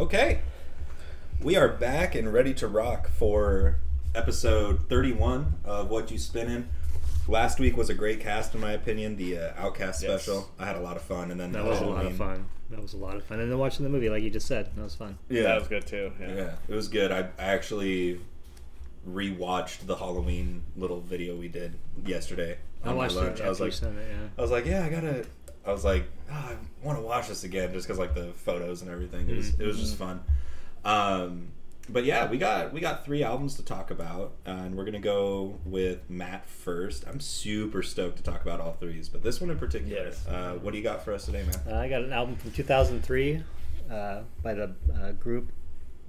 Okay. We are back and ready to rock for episode 31 of What You Spinning. Last week was a great cast, in my opinion. The uh, Outkast Yes. special. I had a lot of fun, and then That was a lot Halloween- of fun. That was a lot of fun. And then watching the movie, like you just said, that was fun. Yeah, That was good too. Yeah. yeah, it was good. I, I actually rewatched the Halloween little video we did yesterday I on my watched lunch. it. I was like, it, yeah. I was like, yeah, I gotta. I was like, oh, I want to watch this again just because like the photos and everything. It was it was just fun. Um, but yeah, we got we got three albums to talk about, uh, and we're gonna go with Matt first. I'm super stoked to talk about all threes, but this one in particular. Yes. Uh, what do you got for us today, Matt? Uh, I got an album from 2003 uh, by the uh, group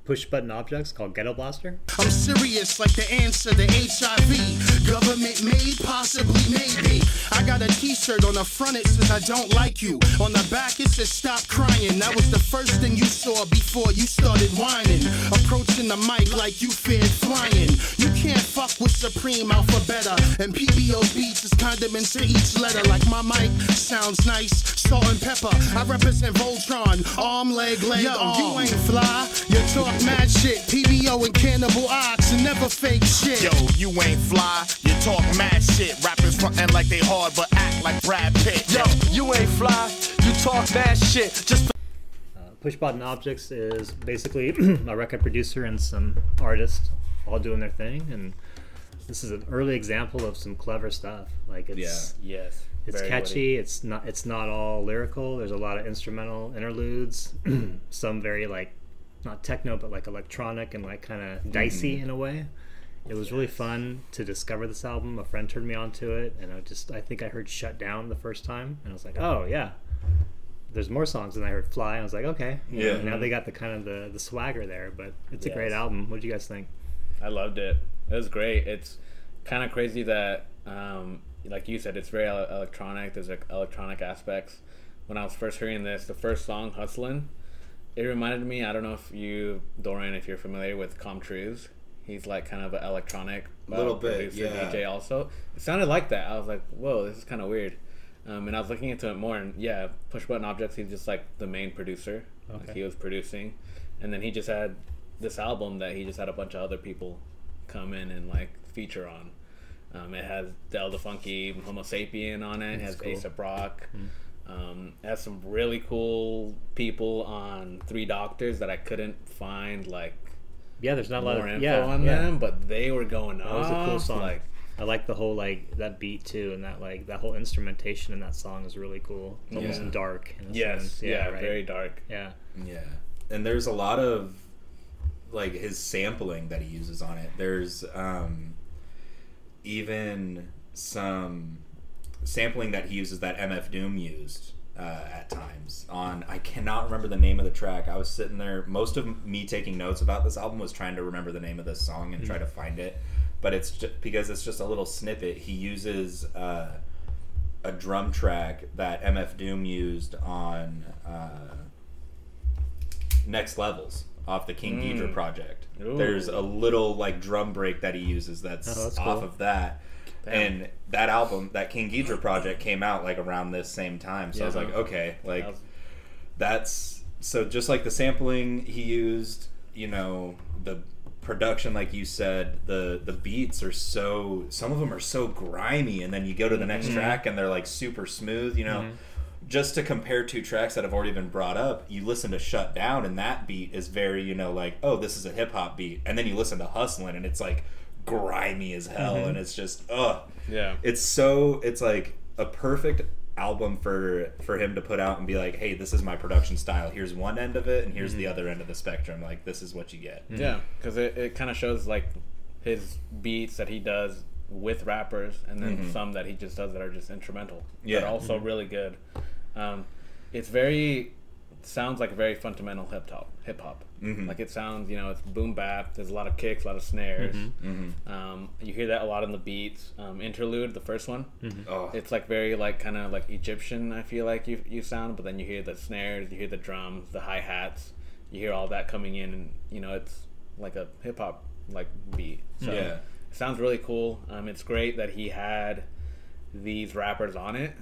Push Button Objects called Ghetto Blaster. I'm serious like the answer to HIV. Government made, possibly maybe. I got a t-shirt on the front, it says I don't like you. On the back, it says stop crying. That was the first thing you saw before you started whining. Approaching the mic like you feared flying. You can't fuck with Supreme Alphabeta. And PBO beats is condiments to each letter. Like my mic sounds nice, salt and pepper. I represent Voltron, arm, leg, leg, Yo, you ain't fly. you're talk mad shit. PBO and Cannibal Ox and never fake shit. Yo, you ain't fly, you talk mad shit. Rappers frontin' like they hard, but act like Brad Pitt. Yo, you ain't fly, you talk mad shit. Just Uh, Push Button Objects is basically a record producer and some artists all doing their thing. And this is an early example of some clever stuff. Like it's Yes. it's Very catchy. It's not it's not all lyrical. There's a lot of instrumental interludes. some very like not techno but like electronic and like kind of mm-hmm. dicey in a way. It was really fun to discover this album. A friend turned me onto it, and I just I think I heard "Shut Down" the first time, and I was like, mm-hmm. oh yeah. There's more songs, and I heard "Fly." And I was like, okay, Yeah. Now mm-hmm. they got the kind of the the swagger there, but it's a great album. What do you guys think? I loved it. It was great. It's kind of crazy that, um, like you said, it's very electronic. There's like electronic aspects. When I was first hearing this, the first song, "Hustlin'," it reminded me. I don't know if you, Dorian, if you're familiar with Com Truise. He's like kind of an electronic uh, Little bit, producer, yeah. DJ also. It sounded like that. I was like, whoa, this is kind of weird. Um, and I was looking into it more, and yeah, Push Button Objects. He's just like the main producer. Like Okay. he was producing, and then he just had this album that he just had a bunch of other people come in and like feature on. Um, it has Del the Funky Homosapien on it. It has cool. Aesop Rock. Um, it has some really cool people on Three Doctors that I couldn't find like Yeah, there's not a lot more of info yeah, on yeah. them, but they were going That off. was a cool song. Like I like the whole like that beat too, and that like that whole instrumentation in that song is really cool. It's almost Yeah. dark. In yes, sense. yeah, right? very dark. Yeah, Yeah, and there's a lot of like his sampling that he uses on it. There's um, even some sampling that he uses that MF Doom used uh, at times on. I cannot remember the name of the track. I was sitting there. Most of me taking notes about this album was trying to remember the name of this song and try to find it, but it's just because it's just a little snippet. He uses. Uh, a drum track that MF Doom used on uh, Next Levels off the King Geedorah project. Ooh. There's a little like drum break that he uses that's, Oh, that's off cool. of that. And that album, that King Geedorah project, came out like around this same time. So I was like, okay, like That was- that's so just like the sampling he used, you know, the production like you said, the the beats are so some of them are so grimy and then you go to the next Mm-hmm. track and they're like super smooth, you know. Just to compare two tracks that have already been brought up, you listen to Shut Down and that beat is very, you know, like, oh, this is a hip hop beat. And then you listen to Hustlin' and it's like grimy as hell Mm-hmm. and it's just ugh yeah. it's so it's like a perfect album for for him to put out and be like hey this is my production style here's one end of it and here's the other end of the spectrum like this is what you get Yeah, because it, it kind of shows like his beats that he does with rappers, and then some that he just does that are just instrumental. Yeah. but also really good. Um, it's very sounds like very fundamental hip hop. Hip hop, like it sounds, you know, it's boom bap. There's a lot of kicks, a lot of snares. Um, you hear that a lot in the beats. Um, interlude, the first one, oh it's like very like kind of like Egyptian. I feel like you you sound, but then you hear the snares, you hear the drums, the hi hats, you hear all that coming in, and you know it's like a hip hop like beat. So Yeah. it sounds really cool. Um, it's great that he had these rappers on it.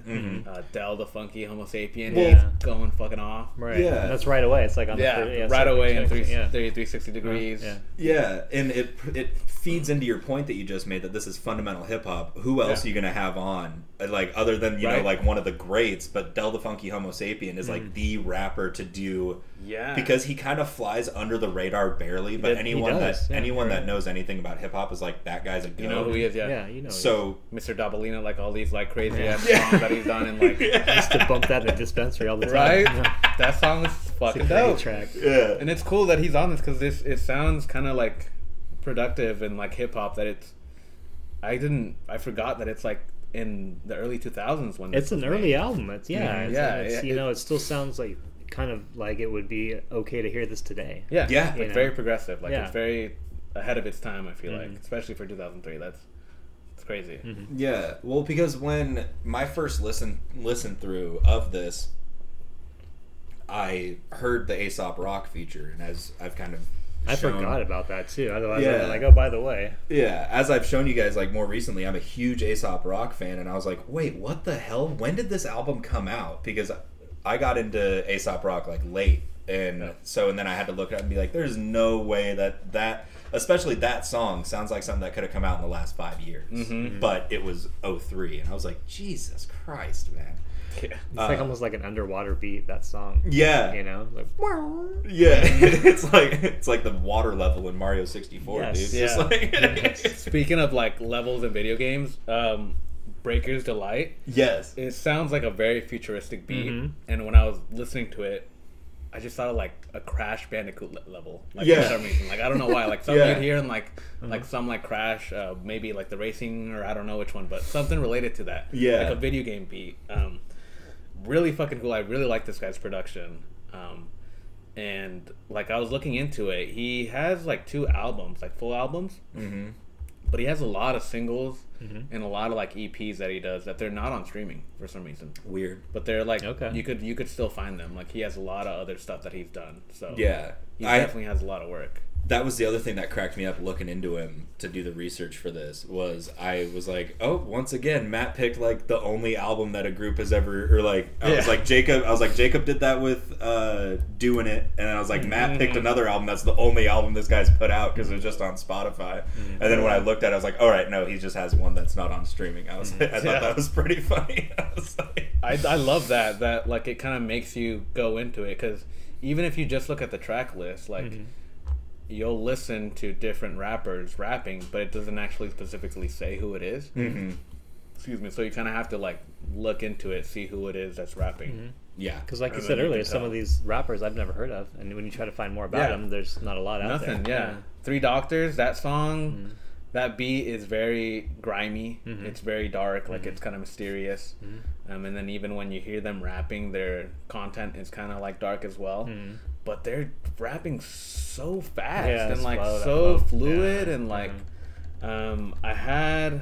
Uh, Del the Funky Homosapien, Well- Yeah. going fucking off. Right. Yeah. That's right away. It's like on Yeah, the fir- yeah, right away in check, three, yeah. 30, 360 degrees. Yeah. Yeah, and it it feeds into your point that you just made that this is fundamental hip hop. Who else Yeah. are you gonna have on? Uh, Like other than you know like one of the greats, but Del the Funky Homosapien is Mm. like the rapper to do Yeah. because he kind of flies under the radar barely. But He- he anyone that yeah, anyone that knows anything about hip hop is like that guy's a goat. You know who he is, yeah. Yeah, you know. So Mr. Dabalina, like all these like crazy Yeah. ass songs that he's done, and like, used to bump that in the dispensary all the time. right? Yeah. that song is It's a fucking great dope. track. yeah, And it's cool that he's on this because this it sounds kind of like productive and like hip hop. That it's, I didn't, I forgot that it's like in the early 2000s when this It's an was early album. It's yeah, Mhm. it's, Yeah, It's, it- you it- know, it still sounds like kind of like it would be okay to hear this today. Yeah, Yeah. like know? very progressive. Like Yeah. it's very ahead of its time. I feel like, Mhm. especially for 2003. That's it's crazy. Mm-hmm. Yeah, well, because when my first listen listen through of this, I heard the Aesop Rock feature, and as I've kind of I shown- forgot about that too. Otherwise, Yeah. I'm like, oh, by the way, Yeah, as I've shown you guys like more recently, I'm a huge Aesop Rock fan, and I was like, wait, what the hell? When did this album come out? Because I got into Aesop Rock like late, and so and then I had to look it up and be like, there's no way that that, especially that song, sounds like something that could have come out in the last five years. Mm-hmm. But it was 03, and I was like, Jesus Christ, man. Yeah. it's like Uh, almost like an underwater beat. That song, Yeah, you know, like yeah. it's like it's like the water level in Mario 64, Yes. dude. Yeah. Just like Speaking of like levels in video games, um, Breaker's Delight. yes. It sounds like a very futuristic beat, Mhm. and when I was listening to it, I just thought of like a Crash Bandicoot le- level. Like Yeah. for some reason, like I don't know why. Like something Yeah. hear in like like some like Crash, uh, maybe like the racing or I don't know which one, but something related to that. Yeah. like a video game beat. Um, really fucking cool. I really like this guy's production. Um, and like I was looking into it, he has like two albums, like full albums hmm but he has a lot of singles Mm-hmm. and a lot of like EPs that he does that they're not on streaming for some reason. Weird. But they're like Okay. you could you could still find them. Like he has a lot of other stuff that he's done. So Yeah. he I, definitely has a lot of work. That was the other thing that cracked me up looking into him to do the research for this was I was like, oh, once again, Matt picked like the only album that a group has ever or like I was like Jacob I was like Jacob did that with uh doing it and I was like Matt picked Mm-hmm. another album that's the only album this guy's put out because it was just on Spotify. Mm-hmm. And then when I looked at it I was like, all right, no, he just has one that's not on streaming. I was I thought Mm-hmm. Yeah. that was pretty funny. I was like I, I love that that like it kind of makes you go into it because even if you just look at the track list, like Mm-hmm. You'll listen to different rappers rapping, but it doesn't actually specifically say who it is. mhm. Excuse me. So you kind of have to like look into it, see who it is that's rapping. Yeah. because, like you said earlier, some of these rappers I've never heard of, and when you try to find more about Yeah. them, there's not a lot out Nothing, there. yeah. Three Doctors, that song, Mm-hmm. that beat is very grimy. Mhm. It's very dark, like Mm-hmm. it's kind of mysterious. Um, and then even when you hear them rapping, their content is kind of like dark as well. But they're rapping so fast Yeah, and like so fluid Yeah, and like, mhm. um, I had,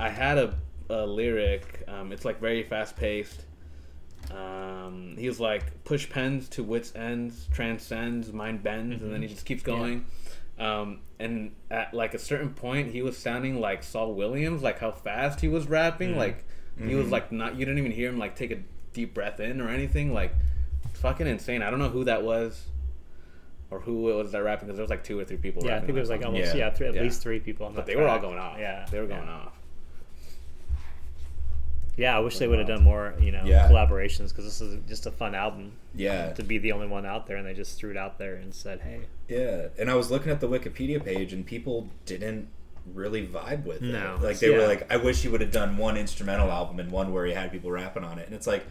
I had a, a lyric. Um, it's like very fast paced. Um, he was like push pens to wits ends, transcends, mind bends, and then he just keeps going. Um, and at like a certain point, he was sounding like Saul Williams, like how fast he was rapping. Like he was like not, you didn't even hear him like take a deep breath in or anything. Like fucking insane. I don't know who that was or who it was that rapping because there was like two or three people. Yeah, I think that it was like song. almost Yeah. yeah, three, at Yeah. least three people. On but that they were all going off. Yeah, they were yeah. going off. Yeah, I wish they would have done more, you know, Yeah. collaborations because this is just a fun album Yeah. to be the only one out there, and they just threw it out there and said, "Hey, Yeah, and I was looking at the Wikipedia page, and people didn't really vibe with No. it. Like they were like, "I wish he would have done one instrumental album and one where he had people rapping on it." And it's like,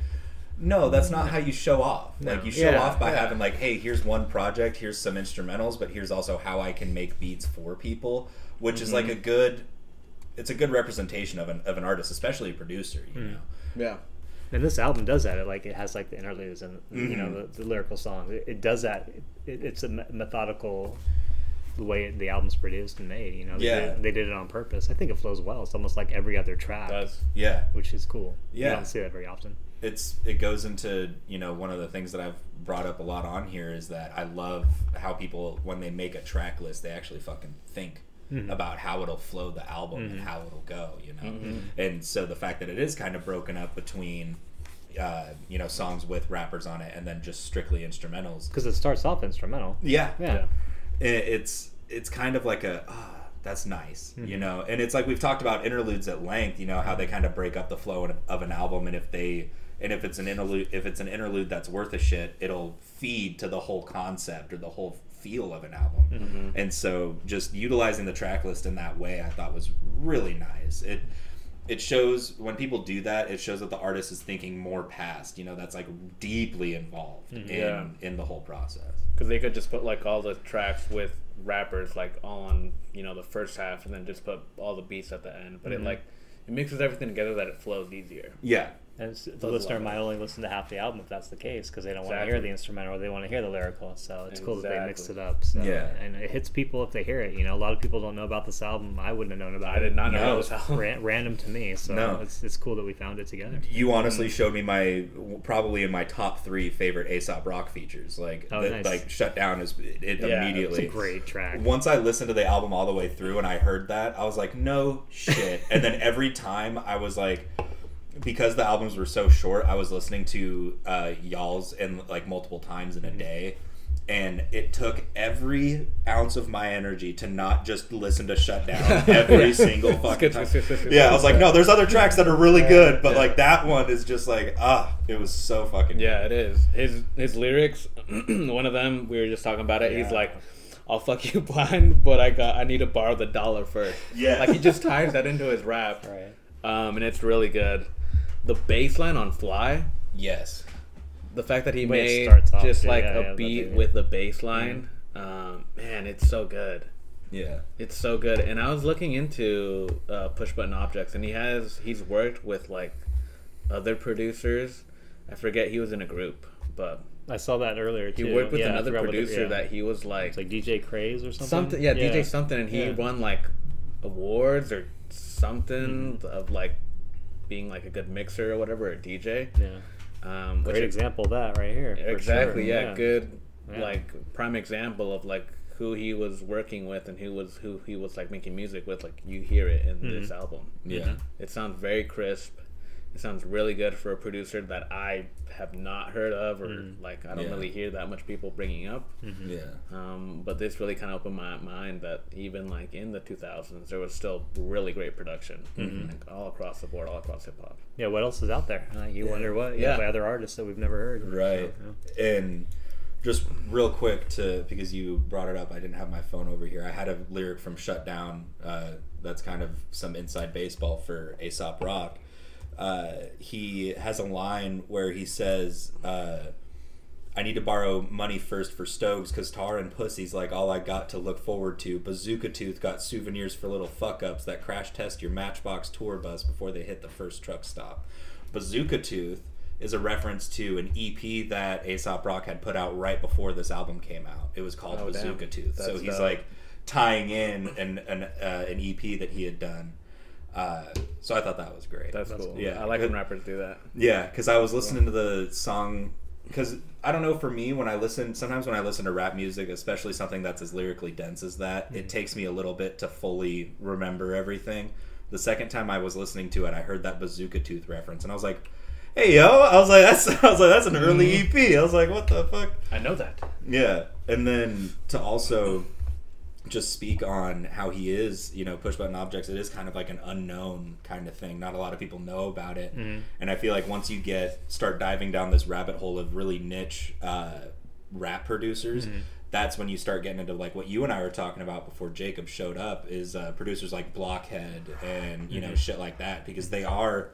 no, that's not how you show off. No. Like you show Yeah, off by yeah. having like, "Hey, here's one project, here's some instrumentals, but here's also how I can make beats for people," which is Mm-hmm. like a good. It's a good representation of an of an artist, especially a producer. You Hmm. know. Yeah. And this album does that. It like it has like the interludes and you know Mhm. the, the lyrical songs. It, it does that. It, it's a me- methodical the way the album's produced and made. You know, they, Yeah. did, they did it on purpose. I think it flows well. It's almost like every other track, Does. Yeah. which is cool. Yeah. you don't see that very often. It's it goes into you know one of the things that I've brought up a lot on here is that I love how people when they make a track list they actually fucking think about how it'll flow the album and how it'll go, you know. And so the fact that it is kind of broken up between uh, you know songs with rappers on it and then just strictly instrumentals. Because it starts off instrumental. Yeah, Yeah. it, it's it's kind of like a ah, that's nice, Mm-hmm. you know. And it's like we've talked about interludes at length, you know, how they kind of break up the flow of- of an album, and if they and if it's an interlude, if it's an interlude that's worth a shit, it'll feed to the whole concept or the whole feel of an album. Mm-hmm. And so, just utilizing the track list in that way, I thought was really nice. It it shows when people do that, it shows that the artist is thinking more past. You know, that's like deeply involved in Yeah. in the whole process. Because they could just put like all the tracks with rappers like on you know the first half, and then just put all the beats at the end. But it like it mixes everything together that it flows easier. Yeah, And the Does listener might only listen to half the album if that's the case, because they don't want to hear the instrumental or they want to hear the lyrical. So it's cool that they mixed it up. So, Yeah. and it hits people if they hear it. You know, a lot of people don't know about this album. I wouldn't have known about I it. did not know No. that was. Ran- random to me. So No. it's it's cool that we found it together. you honestly showed me my probably in my top three favorite Aesop Rock features. Like, Oh, the, nice. like Shutdown is it Yeah, immediately. It's a great track. Once I listened to the album all the way through and I heard that, I was like, no shit. and then every time I was like, because the albums were so short, I was listening to uh, y'all's in like multiple times Mm-hmm. in a day. And it took every ounce of my energy to not just listen to Shutdown every single fucking time. Yeah, I was like, no, there's other tracks that are really good, but like that one is just like, ah, it was so fucking. Yeah, it is. His his lyrics, one of them we were just talking about it. He's like, "I'll fuck you blind, but I got I need to borrow the dollar first. Yeah. like he just ties that into his rap, Right. um, and it's really good. The bass line on "Fly," Yes. the fact that he way made starts off, just too, like yeah, a yeah, beat beat. with the bass line, um, man, it's so good. Yeah. It's so good. And I was looking into uh, Push Button Objects, and he has he's worked with like other producers. I forget he was in a group, but I saw that earlier he worked with Yeah, another forgot what the- producer yeah. that he was like, It's like DJ Craze or something. something. Yeah, DJ something, and he Yeah. won like awards or something Mm-hmm. of like being like a good mixer or whatever, a DJ. Yeah. Um, Great is- example of that right here. exactly sure. yeah, good Yeah. like prime example of like who he was working with and who was who he was like making music with like you hear it in this Mm-hmm. album Yeah. it sounds very crisp it sounds really good for a producer that i have not heard of or Mm. like i don't Yeah. really hear that much people bringing up Yeah. um, but this really kind of opened my mind that even like in the 2000s there was still really great production Mm-hmm. like, all across the board all across hip-hop Yeah, what else is out there? Uh, you wonder what? Yeah, Yeah. by other artists that we've never heard. Right. So, And just real quick to because you brought it up, I didn't have my phone over here. I had a lyric from Shutdown. Uh, that's kind of some inside baseball for Aesop Rock. Uh, he has a line where he says, uh, "I need to borrow money first for Stokes because Tar and Pussy's like all I got to look forward to. Bazooka Tooth got souvenirs for little fuck ups that crash test your Matchbox tour bus before they hit the first truck stop. Bazooka Tooth is a reference to an EP that Aesop Rock had put out right before this album came out. It was called Oh, damn. Bazooka Tooth. so he's dope. like tying in an an, uh, an EP that he had done. Uh, so I thought that was great. that's, cool Yeah. i like when rappers do that Yeah, because I was listening to the song. Because I don't know, for me, when I listen, sometimes when I listen to rap music, especially something that's as lyrically dense as that, it takes me a little bit to fully remember everything. The second time I was listening to it, I heard that Bazooka Tooth reference, and I was like, "Hey, yo!" I was like, "That's," I was like, "That's an early EP." I was like, "What the fuck?" i know that Yeah, and then to also just speak on how he is, you know, push button objects. It is kind of like an unknown kind of thing. Not a lot of people know about it, mm-hmm. and I feel like once you get start diving down this rabbit hole of really niche uh, rap producers. Mm-hmm. That's when you start getting into like what you and I were talking about before Jacob showed up is uh, producers like Blockhead and you know mm-hmm. shit like that because they are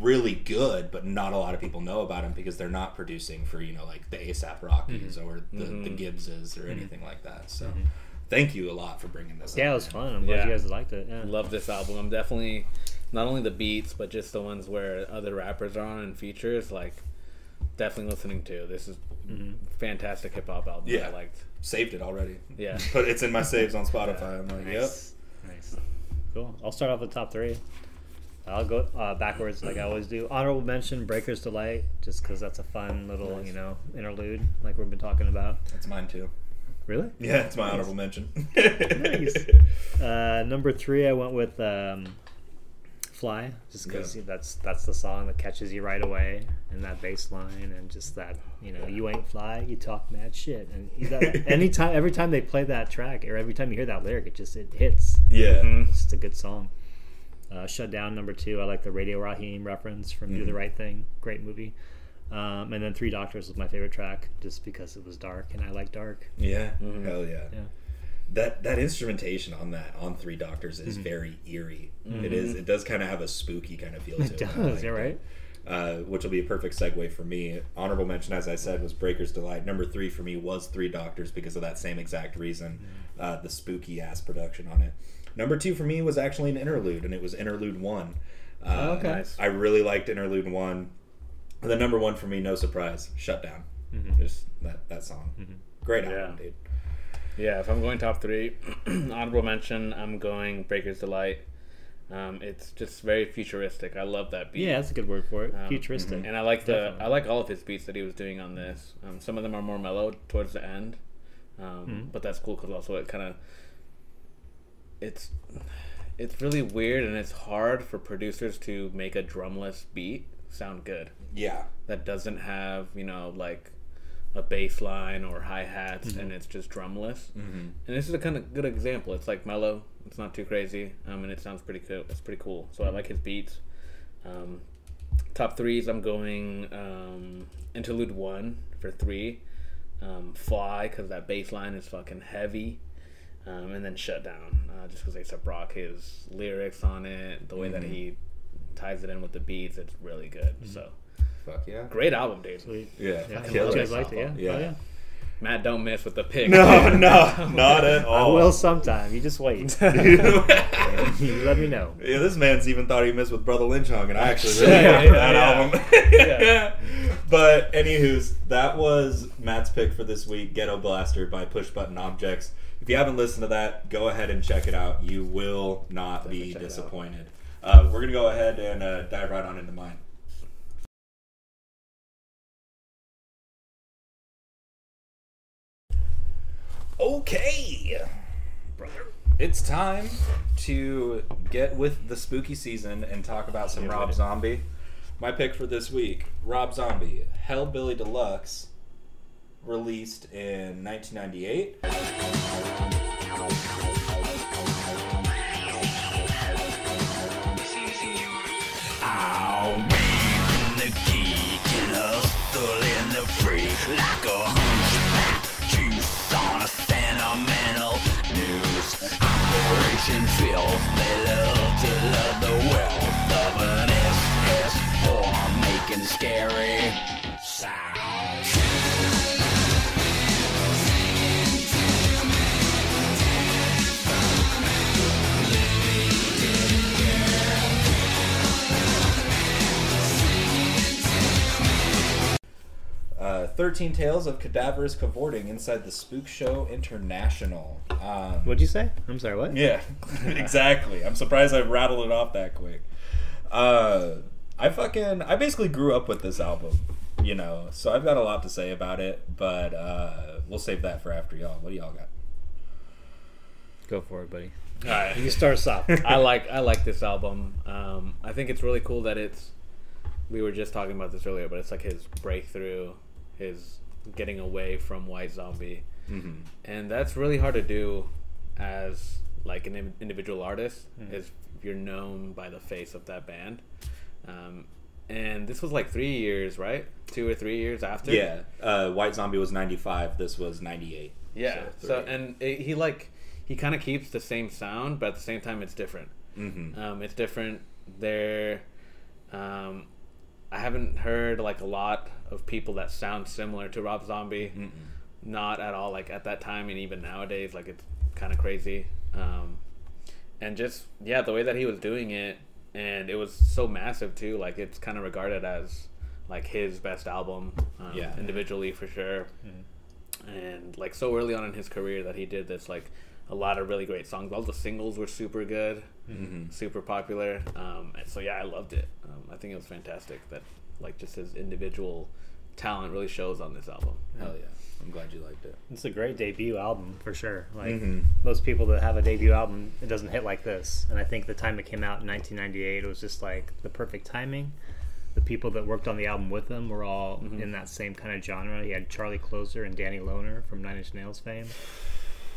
really good, but not a lot of people know about them because they're not producing for you know like the ASAP Rockies or the, the Gibbses or anything like that. So, thank you a lot for bringing this. Up. Yeah, up, it was man. fun. I'm glad Yeah. you guys liked it. Yeah. love this album. I'm definitely not only the beats, but just the ones where other rappers are on and features. Like, definitely listening to. This is fantastic hip hop album. Yeah. I liked. Saved it already. Yeah. but it's in my saves on Spotify. I'm like, yep. Nice. Nice. Cool. I'll start off with the top three. I'll go uh, backwards like I always do. Honorable mention, Breaker's Delight, just because that's a fun little, Nice. you know, interlude like we've been talking about. That's mine too. Really? Yeah, it's my honorable mention. Nice. Uh, number three, I went with um, "Fly," just because Yeah. that's that's the song that catches you right away, and that bass line, and just that you know, you ain't fly, you talk mad shit, and you- that, anytime, every time they play that track, or every time you hear that lyric, it just it hits. yeah. It's just a good song. Uh, Shut Down number two. I like the Radio Raheem reference from Do the Right Thing. Great movie. Um, and then Three Doctors was my favorite track, just because it was dark, and I like dark. Yeah. Hell yeah. Yeah. That that instrumentation on that on Three Doctors is very eerie. It is. It does kind of have a spooky kind of feel to it. It does, like yeah, right? Uh, which will be a perfect segue for me. Honorable mention, as I said, was Breaker's Delight. Number three for me was Three Doctors because of that same exact reason. Uh, the spooky ass production on it. Number two for me was actually an interlude, and it was Interlude One. Uh, okay. I really liked Interlude One. And the number one for me, no surprise, Shutdown. Just that that song, great album, Yeah. dude. Yeah, if I'm going top three, honorable mention, I'm going Breaker's Delight. Um, it's just very futuristic. I love that beat. Yeah, that's a good word for it. Um, Futuristic. And I like the Definitely. I like all of his beats that he was doing on this. Um, some of them are more mellow towards the end, um, but that's cool because also it kind of it's it's really weird and it's hard for producers to make a drumless beat sound good Yeah, that doesn't have you know like a bass line or hi hats and it's just drumless. Mm-hmm. And this is a kind of good example. It's like mellow. It's not too crazy, um, and it sounds pretty cool. It's pretty cool. So I like his beats. Um, top threes, I'm going um, interlude one for three. Um, Fly because that bass line is fucking heavy. Um, and then shut down uh, just because Aesop Rock his lyrics on it, the way that he ties it in with the beats, it's really good. Mm-hmm. So fuck yeah, great album, dude. Sweet. yeah, Yeah, Kill you it. guys liked it, yeah? Yeah. Oh, yeah. Matt, don't miss with the pick. No, no, not at all. I all. will sometime. You just wait. you let me know. Yeah, this man's even thought he missed with Brother Lynch Hung, and I actually really Yeah, yeah, that yeah. album. but anywho's, that was Matt's pick for this week, Ghetto Blaster by Push Button Objects. If you haven't listened to that, go ahead and check it out. You will not be check it out. disappointed. Uh, we're gonna go ahead and uh, dive right on into mine. Okay, brother. It's time to get with the spooky season and talk about some Rob Zombie. My pick for this week Rob Zombie, Hellbilly Deluxe, released in 1998. Uh, 13 Tales of Cadaverous Cavorting Inside the Spook Show International. Um, What'd you say? I'm sorry, what? Yeah, exactly. I'm surprised I rattled it off that quick. Uh, I fucking I basically grew up with this album, you know, so I've got a lot to say about it, but uh, we'll save that for after y'all. What do y'all got? Go for it, buddy. Alright. You start us off. I like I like this album. Um, I think it's really cool that it's. We were just talking about this earlier, but it's like his breakthrough, his getting away from White Zombie, Mm-hmm. and that's really hard to do as like an individual artist. Is if you're known by the face of that band. Um, and this was like three years, right? Two or three years after. Yeah, uh, White Zombie was 95. This was 98. Yeah. So So, and it, he like he kind of keeps the same sound, but at the same time, it's different. Mm-hmm. Um, it's different. There, um, I haven't heard like a lot of people that sound similar to Rob Zombie. Not at all. Like at that time, and even nowadays, like it's kind of crazy. Um, and just yeah, the way that he was doing it, and it was so massive too. Like it's kind of regarded as like his best album, um, Yeah. individually for sure. And like so early on in his career that he did this, like a lot of really great songs. All the singles were super good, super popular. Um, and so yeah, I loved it. Um, I think it was fantastic that like just his individual talent really shows on this album. Hell yeah. I'm glad you liked it. It's a great debut album for sure. Like Mhm. most people that have a debut album, it doesn't hit like this. And I think the time it came out in 1998 it was just like the perfect timing. The people that worked on the album with him were all in that same kind of genre. He had Charlie Clouser and Danny Lohner from Nine Inch Nails fame,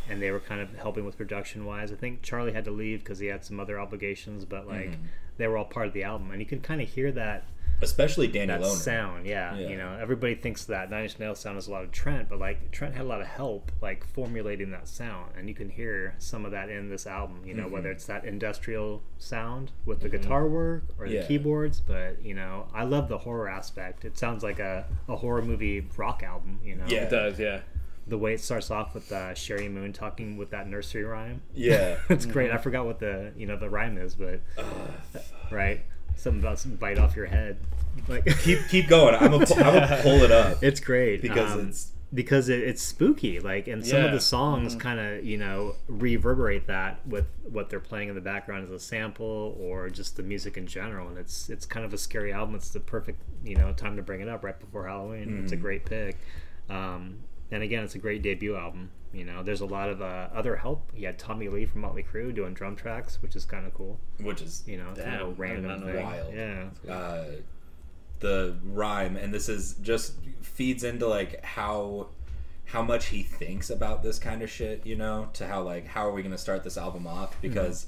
and they were kind of helping with production wise. I think Charlie had to leave because he had some other obligations, but like they were all part of the album, and you could kind of hear that Especially Danny that Lohner. sound, yeah, Yeah. You know, everybody thinks that Nine Inch Nails sound is a lot of Trent, but like Trent had a lot of help like formulating that sound, and you can hear some of that in this album. You know, Mm-hmm. whether it's that industrial sound with the guitar work or the Yeah. keyboards, but you know, I love the horror aspect. It sounds like a, a horror movie rock album. You know, Yeah. It does, yeah. The way it starts off with uh, Sheri Moon talking with that nursery rhyme. Yeah. it's great. I forgot what the you know the rhyme is, but right, something about some bite off your head. Like keep keep going. I'm gonna I'm pull it up. It's great. Because um, it's because it, it's spooky like and some of the songs kind of you know reverberate that with what they're playing in the background as a sample or just the music in general and it's it's kind of a scary album. It's the perfect you know time to bring it up right before halloween. It's a great pick. Um, and again it's a great debut album you know there's a lot of uh, other help he had tommy lee from motley crue doing drum tracks which is kind of cool which is you know kind Damn, I of a random thing Wild. yeah uh, the rhyme, and this is just feeds into like how how much he thinks about this kind of shit. You know, to how like how are we gonna start this album off because.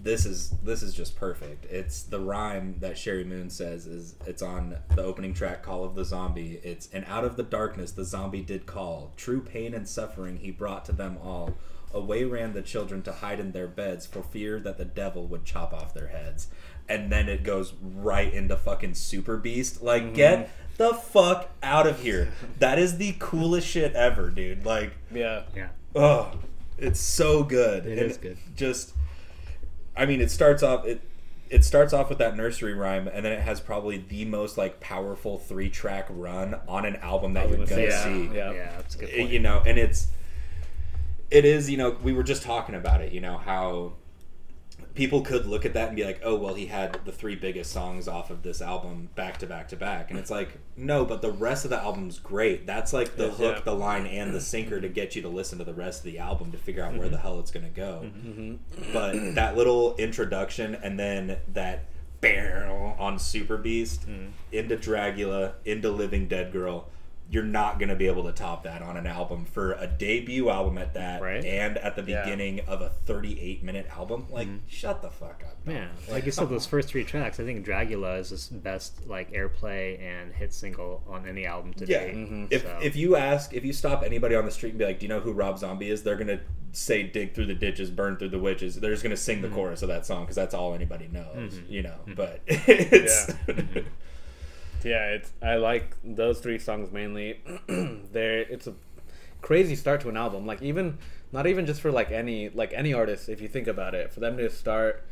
This is this is just perfect. It's the rhyme that Sheri Moon says is it's on the opening track Call of the Zombie. It's and out of the darkness the zombie did call. True pain and suffering he brought to them all. Away ran the children to hide in their beds for fear that the devil would chop off their heads. And then it goes right into fucking Super Beast. Like, mm-hmm. get the fuck out of here. That is the coolest shit ever, dude. Like, Yeah. yeah oh, it's so good. It and is good. Just, I mean, it starts off it. It starts off with that nursery rhyme, and then it has probably the most like powerful three track run on an album that you're gonna gonna say, see yeah. yeah that's a good it- point you know and it's it is you know we were just talking about it you know how people could look at that and be like oh well he had the three biggest songs off of this album back to back to back. And it's like no but the rest of the album's great. That's like the Yeah. hook the line and the sinker to get you to listen to the rest of the album to figure out where the mm-hmm. hell it's going to go mm-hmm. Mm-hmm. but that little introduction and then that barrel on super beast mm. into dragula into living dead girl you're not going to be able to top that on an album for a debut album at that Right. and at the Yeah. beginning of a 38 minute album. Like mm-hmm. shut the fuck up Yeah, like you said, those first three tracks, I think Dragula is his best like airplay and hit single on any album to yeah. date. Mm-hmm. if, So- if you ask if you stop anybody on the street and be like do you know who rob zombie is? they're going to say dig through the ditches burn through the witches. They're just going to sing the mm-hmm. chorus of that song because that's all anybody knows you know but it's Yeah, it's I like those three songs mainly. There, it's a crazy start to an album. Like even not even just for like any like any artist, if you think about it, for them to start,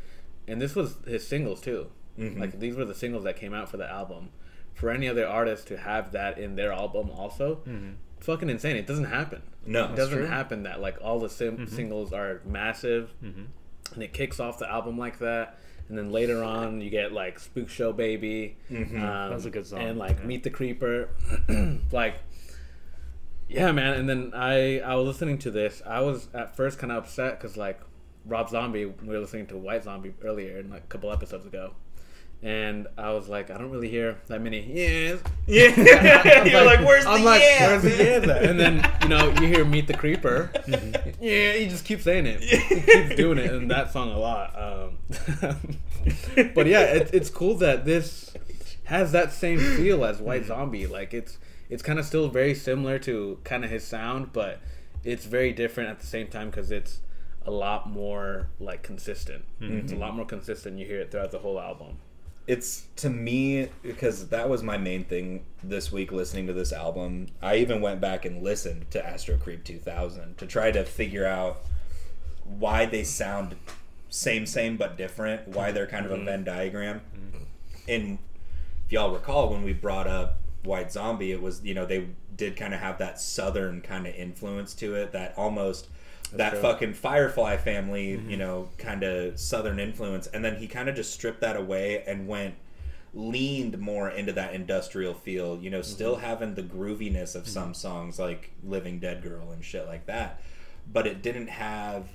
and this was his singles too. Mm-hmm. Like these were the singles that came out for the album. For any other artist to have that in their album also, mm-hmm. fucking insane. It doesn't happen. No. it doesn't true. happen that like all the sim- mm-hmm. singles are massive, and it kicks off the album like that. And then later on, you get like "Spook Show Baby," um, that was a good song, and like yeah. "Meet the Creeper." like, yeah, man. And then I I was listening to this. I was at first kind of upset because like Rob Zombie, we were listening to White Zombie earlier, in like a couple episodes ago. And I was like, I don't really hear that many yes. yeah you're like where's the I'm like, yeah where's the yes? at?" And then you know you hear "Meet the Creeper." Mm-hmm. yeah, he just keeps saying it. He keeps doing it in that song a lot. Um, but yeah, it, it's cool that this has that same feel as White mm-hmm. Zombie. Like it's it's kind of still very similar to kind of his sound, but it's very different at the same time because it's a lot more like consistent. Mm-hmm. It's a lot more consistent. You hear it throughout the whole album. It's to me because that was my main thing this week listening to this album. I even went back and listened to Astro Creep 2000 to try to figure out why they sound same same but different, why they're kind of a mm-hmm. Venn diagram. Mm-hmm. And if y'all recall when we brought up White Zombie, it was you know they did kind of have that southern kind of influence to it, that almost that true. fucking Firefly family, you know, kind of southern influence, and then he kind of just stripped that away and went leaned more into that industrial feel. You know, still Mm-hmm. having the grooviness of some songs like "Living Dead Girl" and shit like that, but it didn't have.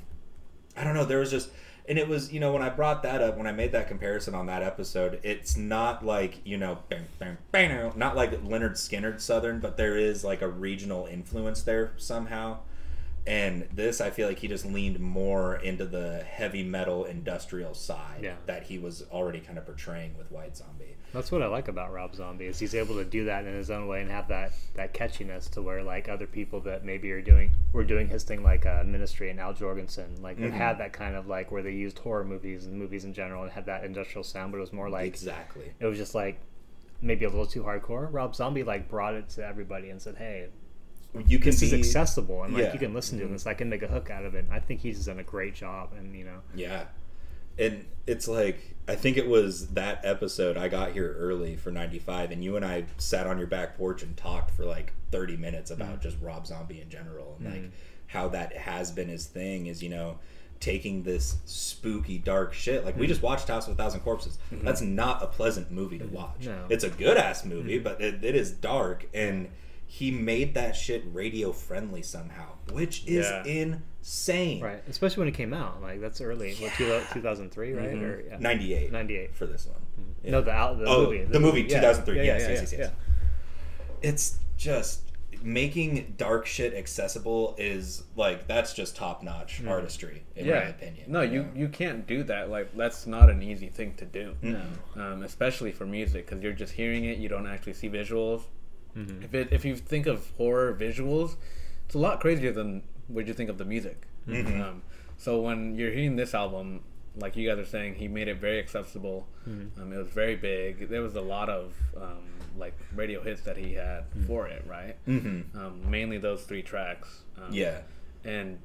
I don't know. There was just. And it was, you know, when I brought that up, when I made that comparison on that episode, it's not like, you know, bang, bang, bang, not like Lynyrd Skynyrd Southern, but there is like a regional influence there somehow. And this, I feel like he just leaned more into the heavy metal industrial side Yeah. that he was already kind of portraying with White Zombie. That's what I like about Rob Zombie is he's able to do that in his own way and have that that catchiness to where like other people that maybe are doing were doing his thing like uh, Ministry and Al Jourgensen like that had that kind of like where they used horror movies and movies in general and had that industrial sound, but it was more like exactly. it was just like maybe a little too hardcore. Rob Zombie like brought it to everybody and said, "Hey, You can this be, is accessible and like yeah. you can listen to this. I can make a hook out of it." I think he's done a great job, and you know, Yeah. And it's like I think it was that episode I got here early for 95 and you and I sat on your back porch and talked for like 30 minutes about mm-hmm. just Rob Zombie in general and like mm-hmm. how that has been his thing is, you know, taking this spooky dark shit. Like we mm-hmm. just watched House of a Thousand Corpses. That's not a pleasant movie to watch. No. It's a good ass movie, but it, it is dark and he made that shit radio friendly somehow, which is Yeah. insane. right? Especially when it came out, like that's early, what two thousand three, right? Or yeah. 98. 98. for this one. Yeah. No, the, al- the oh, movie. the, movie yeah. 2003. Yeah, yes, yeah, yes, yeah, yes, yes. yeah. It's just making dark shit accessible is like that's just top notch Hmm. artistry in yeah. my opinion. No, you know? you can't do that. Like that's not an easy thing to do. No. um, especially for music because you're just hearing it. You don't actually see visuals. Mm-hmm. If it if you think of horror visuals, it's a lot crazier than what you think of the music. Mm-hmm. Um, so when you're hearing this album, like you guys are saying, he made it very accessible. Mm-hmm. Um, it was very big. There was a lot of um, like radio hits that he had Mm-hmm. for it, right? Mhm. Um, mainly those three tracks. Um, Yeah. and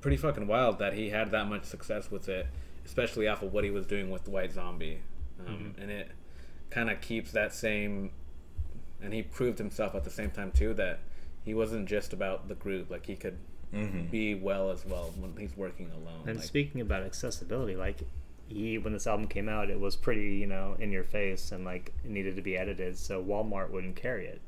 pretty fucking wild that he had that much success with it, especially off of what he was doing with White Zombie, um, and it kind of keeps that same. And he proved himself at the same time too that he wasn't just about the group; like he could Mhm. be well as well when he's working alone. And like, speaking about accessibility, like he when this album came out, it was pretty you know in your face and like it needed to be edited, so Walmart wouldn't carry it.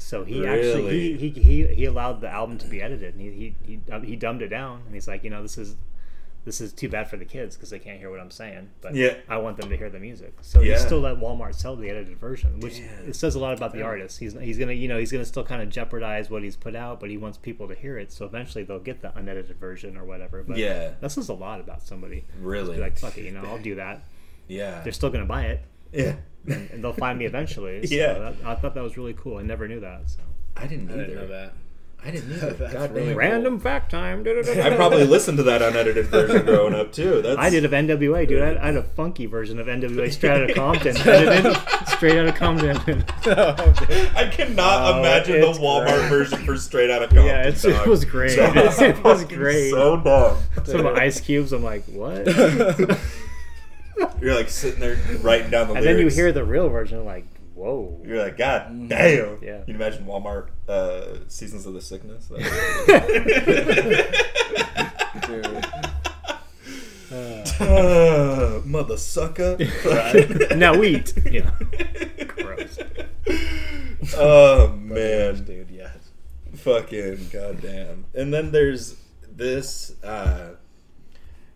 So he actually he, he, he, he allowed the album to be edited, and he he he, he dumbed it down, and he's like, you know, this is this is too bad for the kids because they can't hear what I'm saying, but Yeah. I want them to hear the music. So he still let Walmart sell the edited version, which Damn. it says a lot about the artist. He's he's gonna you know he's gonna still kind of jeopardize what he's put out, but he wants people to hear it. So eventually they'll get the unedited version or whatever. But Yeah. that says a lot about somebody. Really. Like fuck it, you know, I'll do that. yeah. They're still gonna buy it, yeah. and, and they'll find me eventually. So Yeah. that, I thought that was really cool. I never knew that. So. I didn't I either. didn't know that. I didn't either. That's God really damn. cool. Random fact time. I probably listened to that unedited version growing up too. That's I did of NWA, dude. I, I had a funky version of NWA straight out of Compton, edited straight out of Compton. I cannot Oh, imagine the Walmart great. version for straight out of Compton. Yeah, it's, it was great. So it was great. So dumb. Some ice cubes. I'm like, what? You're like sitting there writing down the and then you hear the real version, like, whoa. You're like, God damn. Yeah. You imagine Walmart uh, Seasons of the Sickness? Dude. uh, mother sucker. now eat. Yeah. Gross. oh man, dude, yes. fucking goddamn. And then there's this. Uh,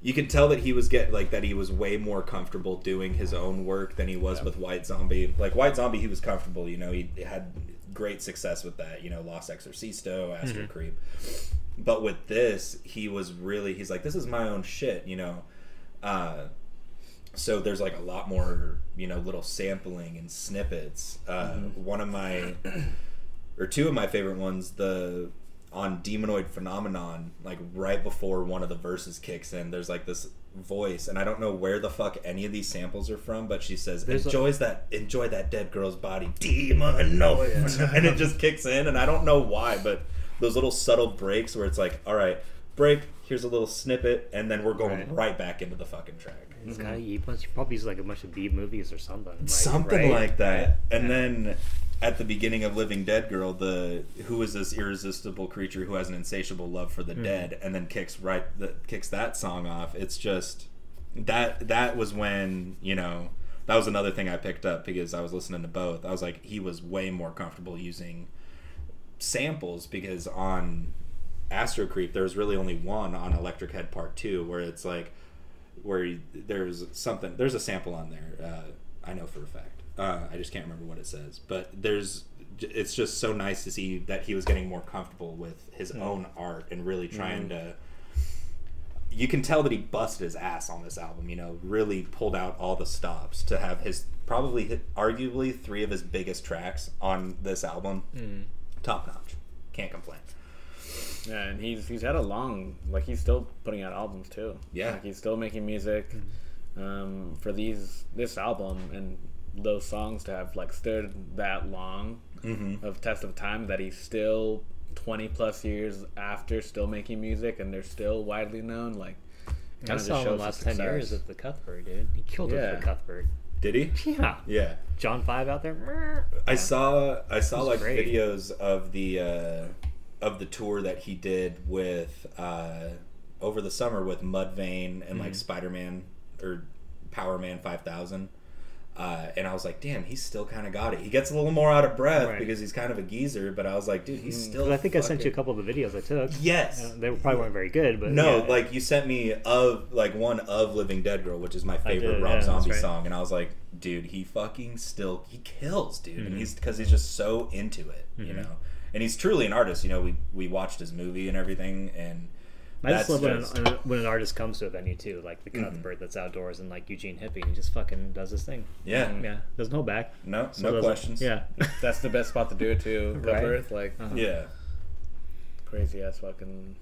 you could tell that he was get like that he was way more comfortable doing his own work than he was with White Zombie. Like White Zombie, he was comfortable. You know, he had great success with that. You know, La Sexorcisto, Astro Creep. But with this, he was really he's like, this is my own shit. You know. Uh, so there's like a lot more you know little sampling and snippets uh, one of my or two of my favorite ones the on demonoid phenomenon like right before one of the verses kicks in there's like this voice and i don't know where the fuck any of these samples are from but she says There's a- that enjoy that dead girl's body demonoid and it just kicks in and i don't know why but those little subtle breaks where it's like all right break here's a little snippet and then we're going Right. right back into the fucking track This guy, he must probably uses like a bunch of B movies or something. Like, something right? like that. And then at the beginning of Living Dead Girl, the who is this irresistible creature who has an insatiable love for the Mm-hmm. dead, and then kicks right the kicks that song off. It's just that that was when you know that was another thing I picked up because I was listening to both. I was like, he was way more comfortable using samples because on Astro Creep there's really only one on Electric Head Part Two where it's like where you, there's something there's a sample on there. Uh, I know for a fact. Uh, I just can't remember what it says, but there's it's just so nice to see that he was getting more comfortable with his own art and really trying to you can tell that he busted his ass on this album. You know, really pulled out all the stops to have his probably hit, arguably three of his biggest tracks on this album. Top notch. Can't complain. Yeah, and he's he's had a long like he's still putting out albums too. Yeah. like he's still making music um, for these this album and those songs to have like stood that long of test of time that he's still twenty plus years after still making music and they're still widely known. Like, I kinda saw just him shows last the ten years success. at the Cuthbert, dude. He killed it Yeah. for the Cuthbert. Did he? Yeah. Yeah. John Five out there. I saw I saw like great. videos of the uh, of the tour that he did with uh, over the summer with Mudvayne and Mm-hmm. like Spider Man or Power Man Five Thousand. Uh, and I was like, damn, he's still kind of got it. He gets a little more out of breath Right. because he's kind of a geezer, but I was like, dude, he's still. 'Cause I think I sent you a couple of the videos I took. Yes. Uh, they probably weren't very good, but No, yeah. like you sent me of like one of Living Dead Girl, which is my favorite did, Rob yeah, Zombie right. song, and I was like, dude, he fucking still he kills, dude, Mm-hmm. and he's because he's just so into it, you know, and he's truly an artist. You know, we we watched his movie and everything, and I just love when an, when an artist comes to a venue too, like the Mm-hmm. Cuthbert that's outdoors and like Eugene Hippie, and he just fucking does his thing. yeah, Yeah, there's no back. no, So no questions, Yeah, that's the best spot to do it too. Right. Like Uh-huh. yeah, crazy ass fucking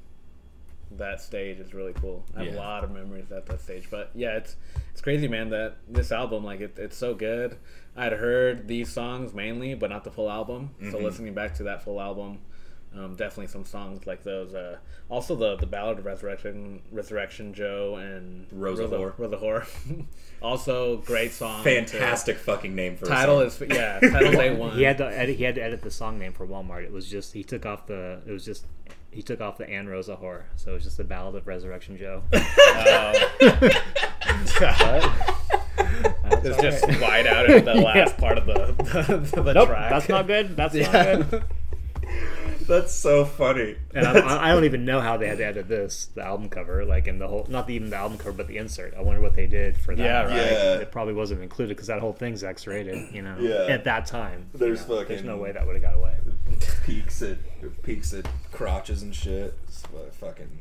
that stage is really cool. I have Yeah. a lot of memories at that stage. But yeah, it's it's crazy, man. That this album, like, it, it's so good. I had heard these songs mainly, but not the full album. So Mm-hmm. listening back to that full album, um, definitely some songs like those. Uh, also the the Ballad of Resurrection, Resurrection Joe and Rosa Whore. Rosa Whore. also great song. fantastic fucking name for Title a song. is yeah. Title's a one. he had to edit. He had to edit the song name for Walmart. It was just he took off the. It was just he took off the Ann Rosa whore, so it was just the Ballad of Resurrection Joe. It's just wide out at the last part of the the, the nope, track. that's not good. That's Yeah. not good. That's so funny. And I, I don't even know how they had to edit this, the album cover, like in the whole, not even the album cover, but the insert. I wonder what they did for that. Yeah, right. Yeah. It probably wasn't included because that whole thing's X-rated, you know. Yeah. At that time, you There's know, there's no way that would have got away. peaks at peaks at crotches and shit. It's fucking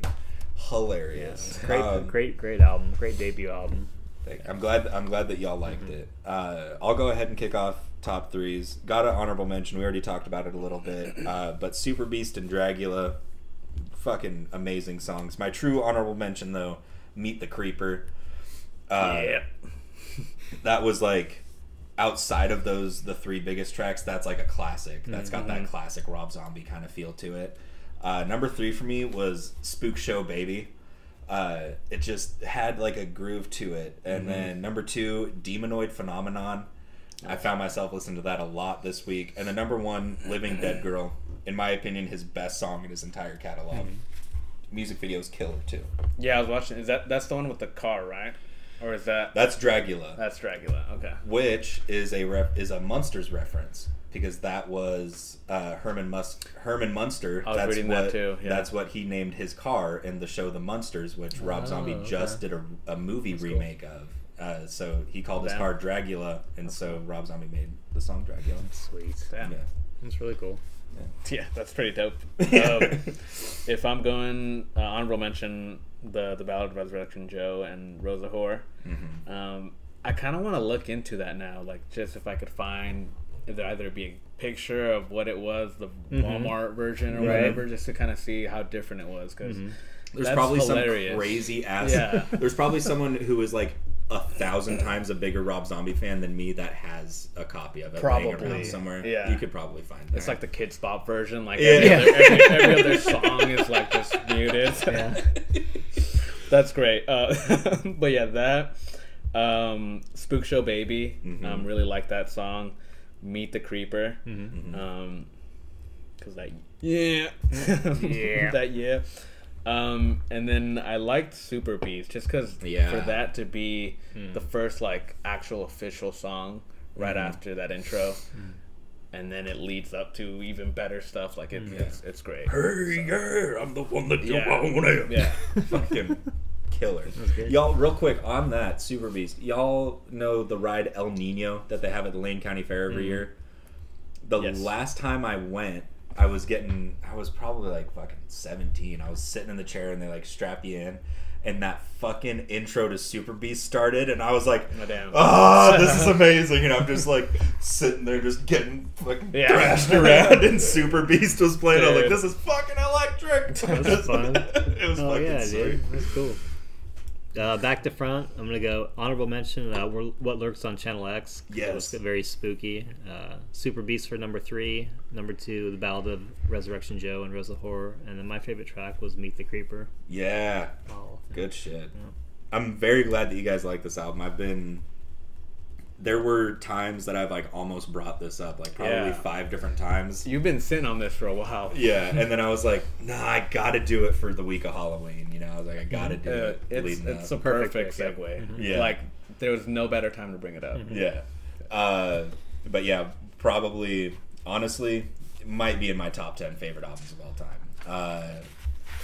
hilarious. Great, Um, great, great album. Great debut album. Thank- I'm glad. I'm glad that y'all liked Mm-hmm. it. Uh, I'll go ahead and kick off top threes. Got an honorable mention. We already talked about it a little bit. Uh, but Super Beast and Dragula, fucking amazing songs. My true honorable mention though, Meet the Creeper. Uh, yeah. that was like outside of those the three biggest tracks that's like a classic That's got that classic rob zombie kind of feel to it uh, number three for me was spook show baby uh, it just had like a groove to it and then number two demonoid phenomenon i found myself listening to that a lot this week and the number one living dead girl in my opinion his best song in his entire catalog music videos killer too Yeah, I was watching. Is that that's the one with the car, right? Or is that that's dragula that's Dracula? Okay. which is a ref- is a Munsters reference because that was uh, Herman Mus- Herman Munster. I was that's reading what that too, yeah. that's what he named his car in the show The Munsters, which Rob Zombie okay. just did a, a movie remake of. Uh, so he called his Damn. car Dragula, and so Rob Zombie made the song Dragula. Sweet. Damn. Yeah. That's really cool. Yeah, that's pretty dope. Um, if I'm going uh, honorable mention the the Ballad of Resurrection Joe and Rosa Whore, Mm-hmm. um, I kind of want to look into that now. Like, just if I could find either either be a picture of what it was, the Walmart version or Right. whatever, just to kind of see how different it was. Because There's probably hilarious. some crazy ass. Yeah. There's probably someone who is like a thousand times a bigger Rob Zombie fan than me that has a copy of it laying Probably. around somewhere. Yeah. you could probably find it. It's like the Kidz Bop version. Like Yeah. every, other, every, every other song is like just muted. Yeah. That's great. Uh, but yeah, that um, Spook Show Baby. Mm-hmm. Um, really like that song. Meet the Creeper. Mm-hmm. Um, cause that yeah Yeah. that yeah. Um, and then I liked Super Beast just because Yeah. for that to be the first like actual official song right after that intro, and then it leads up to even better stuff. Like it, it's it's great. Hey, yeah, I'm the one that you Yeah. want. Yeah. Fucking killer. Y'all, real quick on that Super Beast. Y'all know the ride El Nino that they have at the Lane County Fair every year. The Yes. last time I went, I was getting, I was probably like fucking seventeen. I was sitting in the chair and they like strap you in. And that fucking intro to Super Beast started, and I was like, Oh, "Ah, this is amazing!" And I'm just like sitting there, just getting fucking Yeah. thrashed around, and Super Beast was playing. I was like, "This is fucking electric!" That's fun. it was Oh fucking yeah, sweet. dude, that's cool. Uh, back to front, I'm gonna go honorable mention. Uh, what lurks on Channel X? 'cause It Yes. very spooky. Uh, Super Beast for number three. Number two, The Ballad of Resurrection Joe and Rosa Horror. And then my favorite track was Meet the Creeper. Yeah, Oh, good shit. I'm very glad that you guys like this album. I've been. There were times that I've like almost brought this up, like probably Yeah. five different times. You've been sitting on this for a while. Yeah, and then I was like, "Nah, I gotta do it for the week of Halloween." You know, I was like, "I gotta do Uh, it." it's leading it's up. a perfect, Perfect segue. Yeah. Like there was no better time to bring it up. Yeah. Uh, but yeah, probably, honestly, it might be in my top 10 favorite albums of all time. Uh,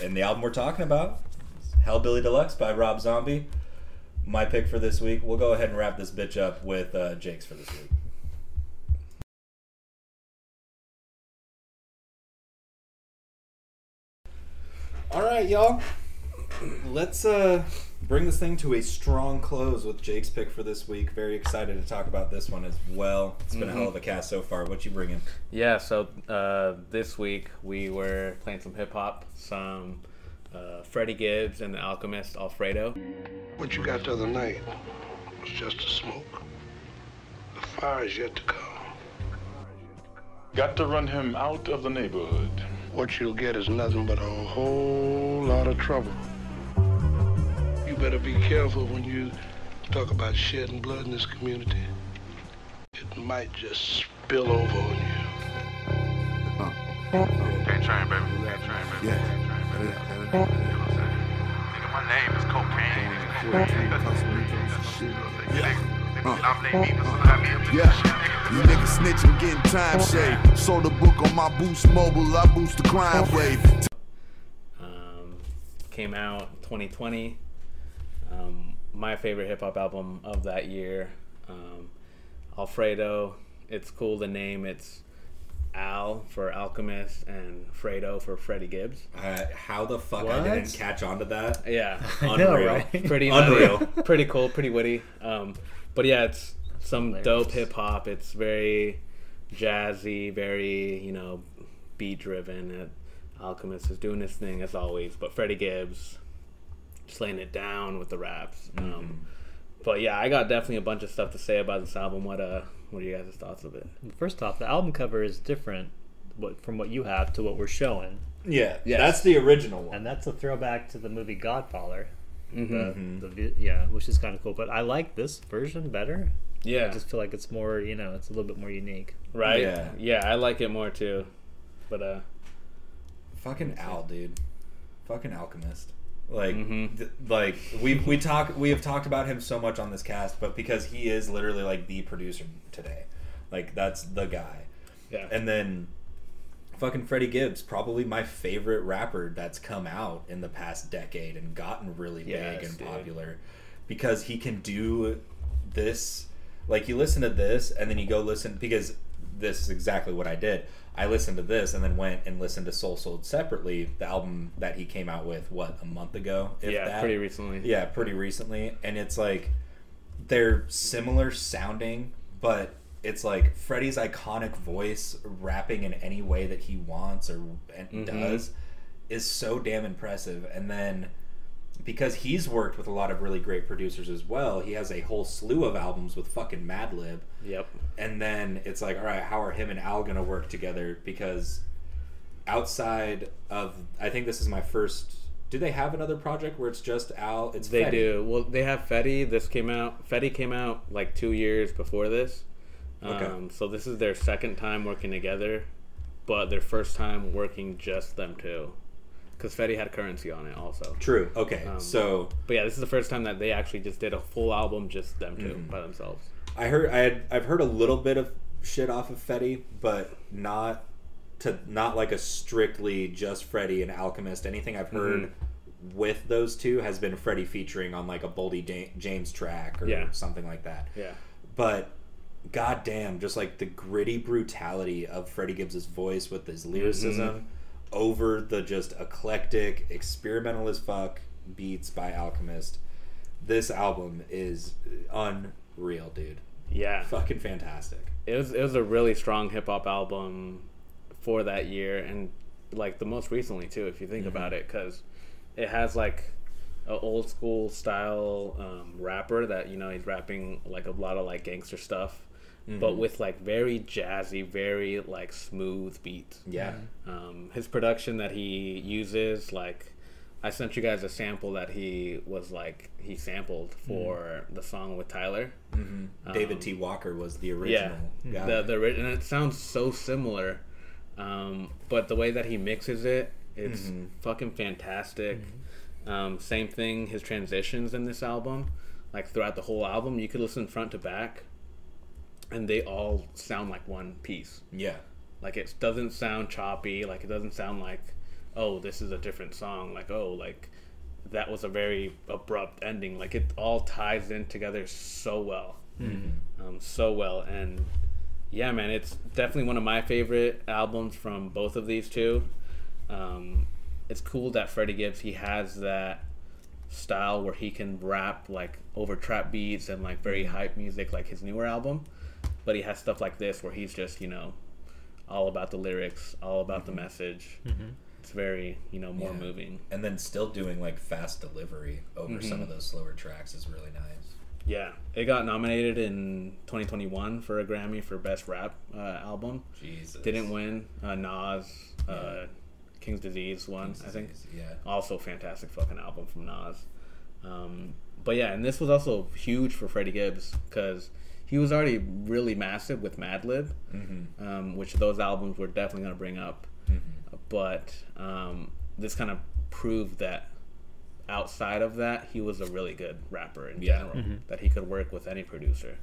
and the album we're talking about is Hellbilly Deluxe by Rob Zombie. My pick for this week. We'll go ahead and wrap this bitch up with uh, Jake's for this week. All right, y'all. Let's uh bring this thing to a strong close with Jake's pick for this week. Very excited to talk about this one as well. It's been a hell of a cast so far. What you bringing? Yeah, so uh, this week we were playing some hip hop, some uh, Freddie Gibbs and the Alchemist Alfredo. What you got the other night was just a smoke. The fire is yet to come. Got to run him out of the neighborhood. What you'll get is nothing but a whole lot of trouble. You better be careful when you talk about shedding blood in this community. It might just spill over on you. Can't train, baby. Can't train, baby. Yeah. Can't train, baby. You You niggas snitching, getting time shade. Sold a book on my boost mobile, I boost the crime wave. Um, came out 2020. Um, my favorite hip hop album of that year. Um, Alfredo. It's cool the name. It's Al for Alchemist and Fredo for Freddie Gibbs. Uh, how the fuck I didn't catch on to that? Yeah. I know, Unreal. right? pretty Unreal. pretty cool, pretty witty. Um, but yeah, it's some Hilarious. dope hip hop. It's very jazzy, very you know beat driven. And Alchemist is doing his thing as always, but Freddie Gibbs just laying it down with the raps. Um, but yeah, I got definitely a bunch of stuff to say about this album. What uh, what are you guys' thoughts of it? First off, the album cover is different what, from what you have to what we're showing. Yeah, Yes. that's the original one. And that's a throwback to the movie Godfather. Mm-hmm. The, the yeah, which is kind of cool. But I like this version better. Yeah, I just feel like it's more, you know, it's a little bit more unique. right. Yeah. yeah, I like it more too. But uh, Fucking Al, dude. Fucking Alchemist. Like, Mhm. th- like we we talk we have talked about him so much on this cast, but because he is literally like the producer today, like that's the guy. yeah, And then, fucking Freddie Gibbs, probably my favorite rapper that's come out in the past decade and gotten really Yes, big and dude. popular, because he can do this. Like you listen to this, and then you go listen because this is exactly what I did. I listened to this and then went and listened to Soul Sold separately, the album that he came out with what a month ago. If yeah, that? pretty recently. Yeah, pretty recently, and it's like they're similar sounding, but it's like Freddie's iconic voice rapping in any way that he wants or and Mhm. does is so damn impressive. And then because he's worked with a lot of really great producers as well, he has a whole slew of albums with fucking Madlib. Yep. And then it's like, all right, how are him and Al gonna work together? Because outside of, I think this is my first. Do they have another project where it's just Al? It's They Fetti. do. Well, they have Fetti. This came out. Fetti came out like two years before this. Okay. Um, so this is their second time working together, but their first time working just them two. Because Fetti had Curren$y on it also. True. Okay. Um, so But yeah, this is the first time that they actually just did a full album, just them 2 Mm-hmm. by themselves. I heard I had I've heard a little bit of shit off of Fetti, but not to not like a strictly just Freddie and Alchemist. Anything I've heard Mm-hmm. with those two has been Freddie featuring on like a Boldy James track or Yeah. something like that. Yeah. But goddamn, just like the gritty brutality of Freddie Gibbs's voice with his lyricism Mm-hmm. Over the just eclectic, experimental as fuck beats by Alchemist. This album is unreal, dude. Yeah. Fucking fantastic. it was it was a really strong hip hop album for that year and like the most recently too if you think Mm-hmm. about it because it has like a old school style um, rapper that you know he's rapping like a lot of like gangster stuff Mm-hmm. but with like very jazzy very like smooth beats Yeah. um, his production that he uses like i sent you guys a sample that he was like he sampled for the song with tyler David T. Walker was the original yeah, guy. the the ori- and it sounds so similar, um, but the way that he mixes it, it's Mm-hmm. fucking fantastic. Um, same thing, his transitions in this album, like throughout the whole album, you could listen front to back, and they all sound like one piece. yeah. Like it doesn't sound choppy. Like it doesn't sound like, oh, this is a different song. Like oh, like that was a very abrupt ending. Like it all ties in together so well, um, so well. And yeah, man, it's definitely one of my favorite albums from both of these two. Um, it's cool that Freddie Gibbs he has that style where he can rap like over trap beats and like very hype music like his newer album but he has stuff like this where he's just you know all about the lyrics all about the message it's very you know more Yeah. moving And then still doing like fast delivery over some Mm-hmm. of those slower tracks is really nice. yeah it got nominated in 2021 for a grammy for best rap uh, album Jesus. didn't win uh, nas uh, king's disease won i think Yeah. also fantastic fucking album from Nas. Um, but yeah, and this was also huge for Freddie Gibbs because he was already really massive with Madlib, um, which those albums were definitely going to bring up. But um, this kind of proved that outside of that, he was a really good rapper in Yeah. general. That he could work with any producer.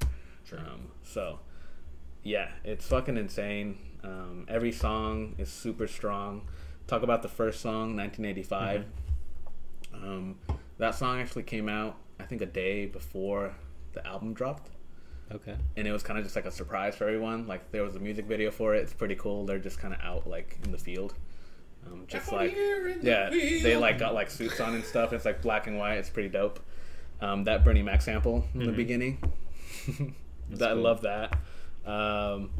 Um, so yeah, it's fucking insane. Um, every song is super strong. Talk about the first song, 1985. Um, that song actually came out, I think, a day before the album dropped, Okay. and it was kind of just like a surprise for everyone. Like there was a music video for it. It's pretty cool. They're just kind of out like in the field, um, just like yeah, they like got like suits on and stuff. It's like black and white. It's pretty dope. Um, that Bernie Mac sample in the beginning, that, I love that. Um,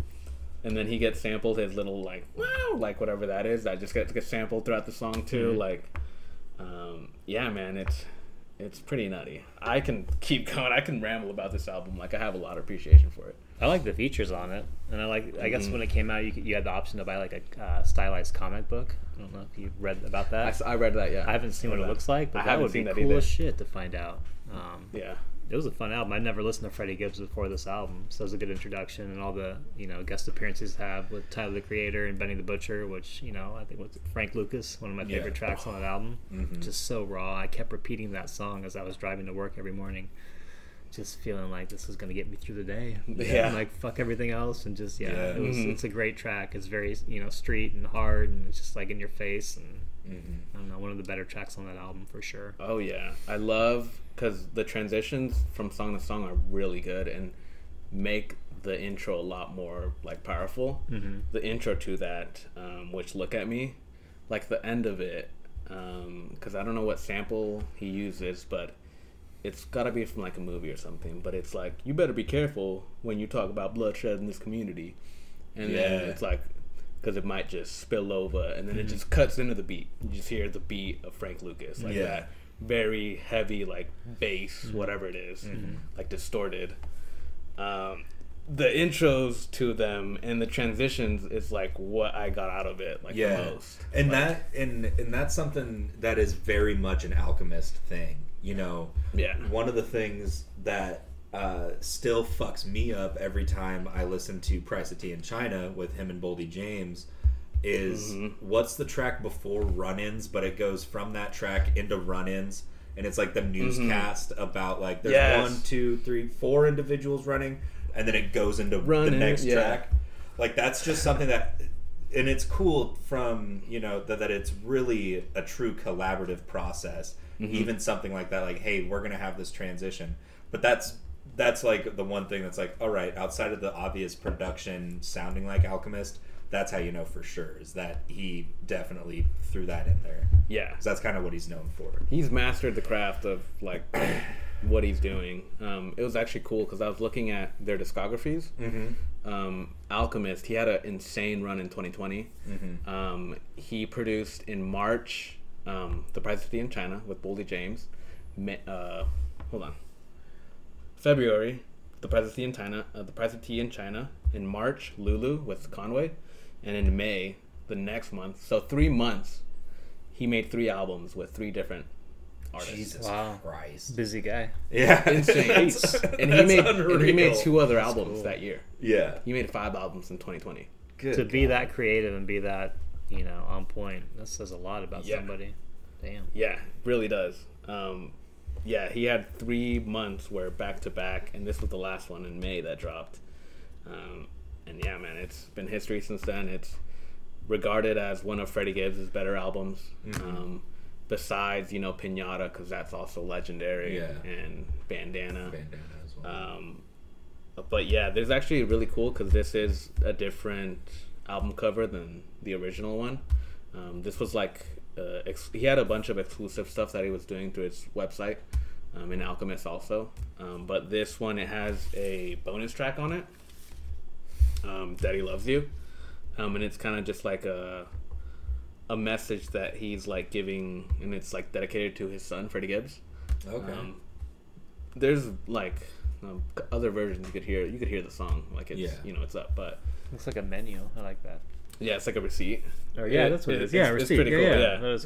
and then he gets sampled his little like wow like whatever that is that just gets, gets sampled throughout the song too like um, yeah man it's it's pretty nutty i can keep going i can ramble about this album like i have a lot of appreciation for it I like the features on it, and I like. I Mm-hmm. guess when it came out, you you had the option to buy like a uh, stylized comic book. I don't know if you read about i, that. s- I read that yeah I haven't seen what it looks like, but I that would be that cool either. as shit to find out. Um, yeah it was a fun album. I'd never listened to Freddie Gibbs before this album, so it was a good introduction, and all the you know guest appearances have with Tyler the Creator and Benny the Butcher, which you know I think was Frank Lucas, one of my Yeah. favorite tracks on that album. Just so raw. I kept repeating that song as I was driving to work every morning, just feeling like this is gonna get me through the day. Yeah. And, like fuck everything else, and just yeah, Yeah. it was. Mhm. It's a great track. It's very you know street and hard, and it's just like in your face, and I don't know, one of the better tracks on that album for sure. oh yeah i love because the transitions from song to song are really good and make the intro a lot more like powerful Mm-hmm. the intro to that um, which look at me like the end of it because i don't know what sample he uses but it's got to be from like a movie or something but it's like you better be careful when you talk about bloodshed in this community and then Yeah. it's like because it might just spill over and then it just cuts into the beat you just hear the beat of frank lucas like Yeah. that very heavy like bass whatever it is, like distorted. Um, the intros to them and the transitions is like what I got out of it like yeah. the most. and Like, that and and that's something that is very much an alchemist thing you know? Yeah. one of the things that uh, still fucks me up every time i listen to price of tea in china with him and boldy james is Mm-hmm. what's the track before run-ins, but it goes from that track into run-ins, and it's like the newscast about like there's Mm-hmm. Yes. one, two, three, four individuals running, and then it goes into Run-in, the next yeah. track. Like that's just something that, and it's cool from you know that, that it's really a true collaborative process. Mm-hmm. Even something like that, like hey, we're gonna have this transition, but that's that's like the one thing that's like all right outside of the obvious production sounding like Alchemist. That's how you know for sure is that he definitely threw that in there. Yeah. 'Cause that's kind of what he's known for. he's mastered the craft of like what he's doing. Um, it was actually cool because I was looking at their discographies. Mm-hmm. Um, Alchemist, he had an insane run in 2020. Mm-hmm. Um, he produced in March um, The Price of Tea in China with Boldy James. Uh, hold on. February, The Price of Tea in China. Uh, the Price of Tea in China. In March, Lulu with Conway, and in May, the next month. So three months, he made three albums with three different artists. Jesus Wow. Christ. Busy guy. Yeah, Insane. That's- and he that's made and he made two other albums that year. Yeah, He made five albums in 2020. good. to be that creative and be that, you know, on point. That says a lot about Yeah. somebody. Damn. Yeah, really does. Um, yeah, he had three months where back to back, and this was the last one in May that dropped. Um, and yeah, man, it's been history since then. It's regarded as one of Freddie Gibbs' better albums. Um, besides, you know, Pinata, because that's also legendary, Yeah. and Bandana. bandana as well. Um, but yeah, there's actually really cool because this is a different album cover than the original one. Um, this was like uh, ex- he had a bunch of exclusive stuff that he was doing through his website um, in Alchemist also. Um, but this one it has a bonus track on it, um, "Daddy Loves You," um, and it's kind of just like a a message that he's like giving, and it's like dedicated to his son Freddie Gibbs. okay. Um, there's like um, other versions you could hear. You could hear the song, like it's Yeah. you know it's up, but Looks like a menu. I like that. yeah, it's like a receipt. Or yeah, It- that's what it it- is. Yeah, it's- it's receipt. pretty yeah, cool, yeah. yeah. That is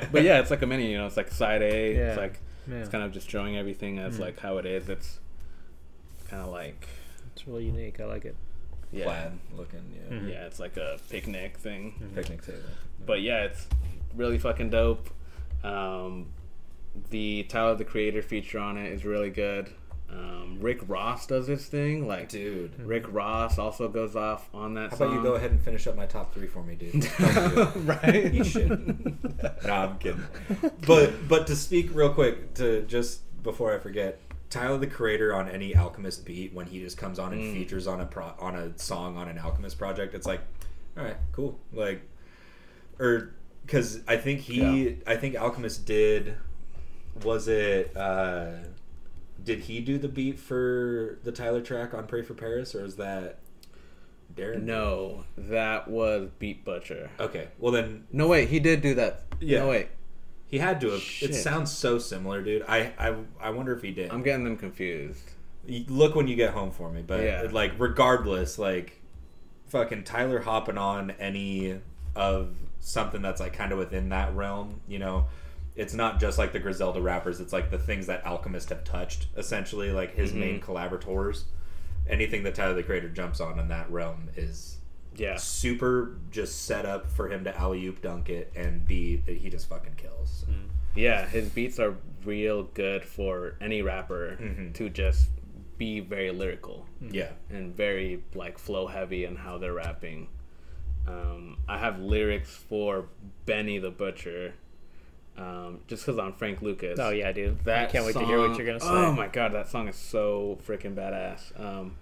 cool. But yeah, it's like a menu. You know, it's like side A. Yeah. It's like Yeah. it's kind of just showing everything as like how it is. It's kind of like It's really unique. I like it. Yeah, Plaid looking, yeah. Mm-hmm. yeah. It's like a picnic thing. Picnic table. But yeah, it's really fucking dope. Um, the Tyler the Creator feature on it is really good. Um, Rick Ross does his thing. Like, Dude. Rick Ross also goes off on that How song. about you go ahead and finish up my top three for me, dude? right? Eat shit. no, I'm kidding. But but to speak real quick to just before I forget, Tyler the Creator on any Alchemist beat when he just comes on and Mm. features on a pro, on a song on an Alchemist project, it's like, all right, cool. Like, or because I think he, I think Alchemist did. Was it? uh Did he do the beat for the Tyler track on Pray for Paris, or is that Darren? No, that was Beat Butcha. Okay, well then No, wait, he did do that. Yeah. No, wait, He had to have. Shit. It sounds so similar, dude. I, I I wonder if he did. I'm getting them confused. Look when you get home for me, but Yeah. like regardless, like fucking Tyler hopping on any of something that's like kind of within that realm, you know. It's not just like the Griselda rappers. It's like the things that Alchemist have touched, essentially, like his Mm-hmm. main collaborators. Anything that Tyler the Creator jumps on in that realm is Yeah, super just set up for him to alley oop dunk it and be he just fucking kills. So. yeah, his beats are real good for any rapper Mm-hmm. to just be very lyrical. Yeah. and very like flow heavy in how they're rapping. Um, I have lyrics for Benny the Butcher, um, just because I'm Frank Lucas. Oh yeah, dude. that I can't wait to hear what you're gonna say. Oh my god, that song is so freaking badass. Um,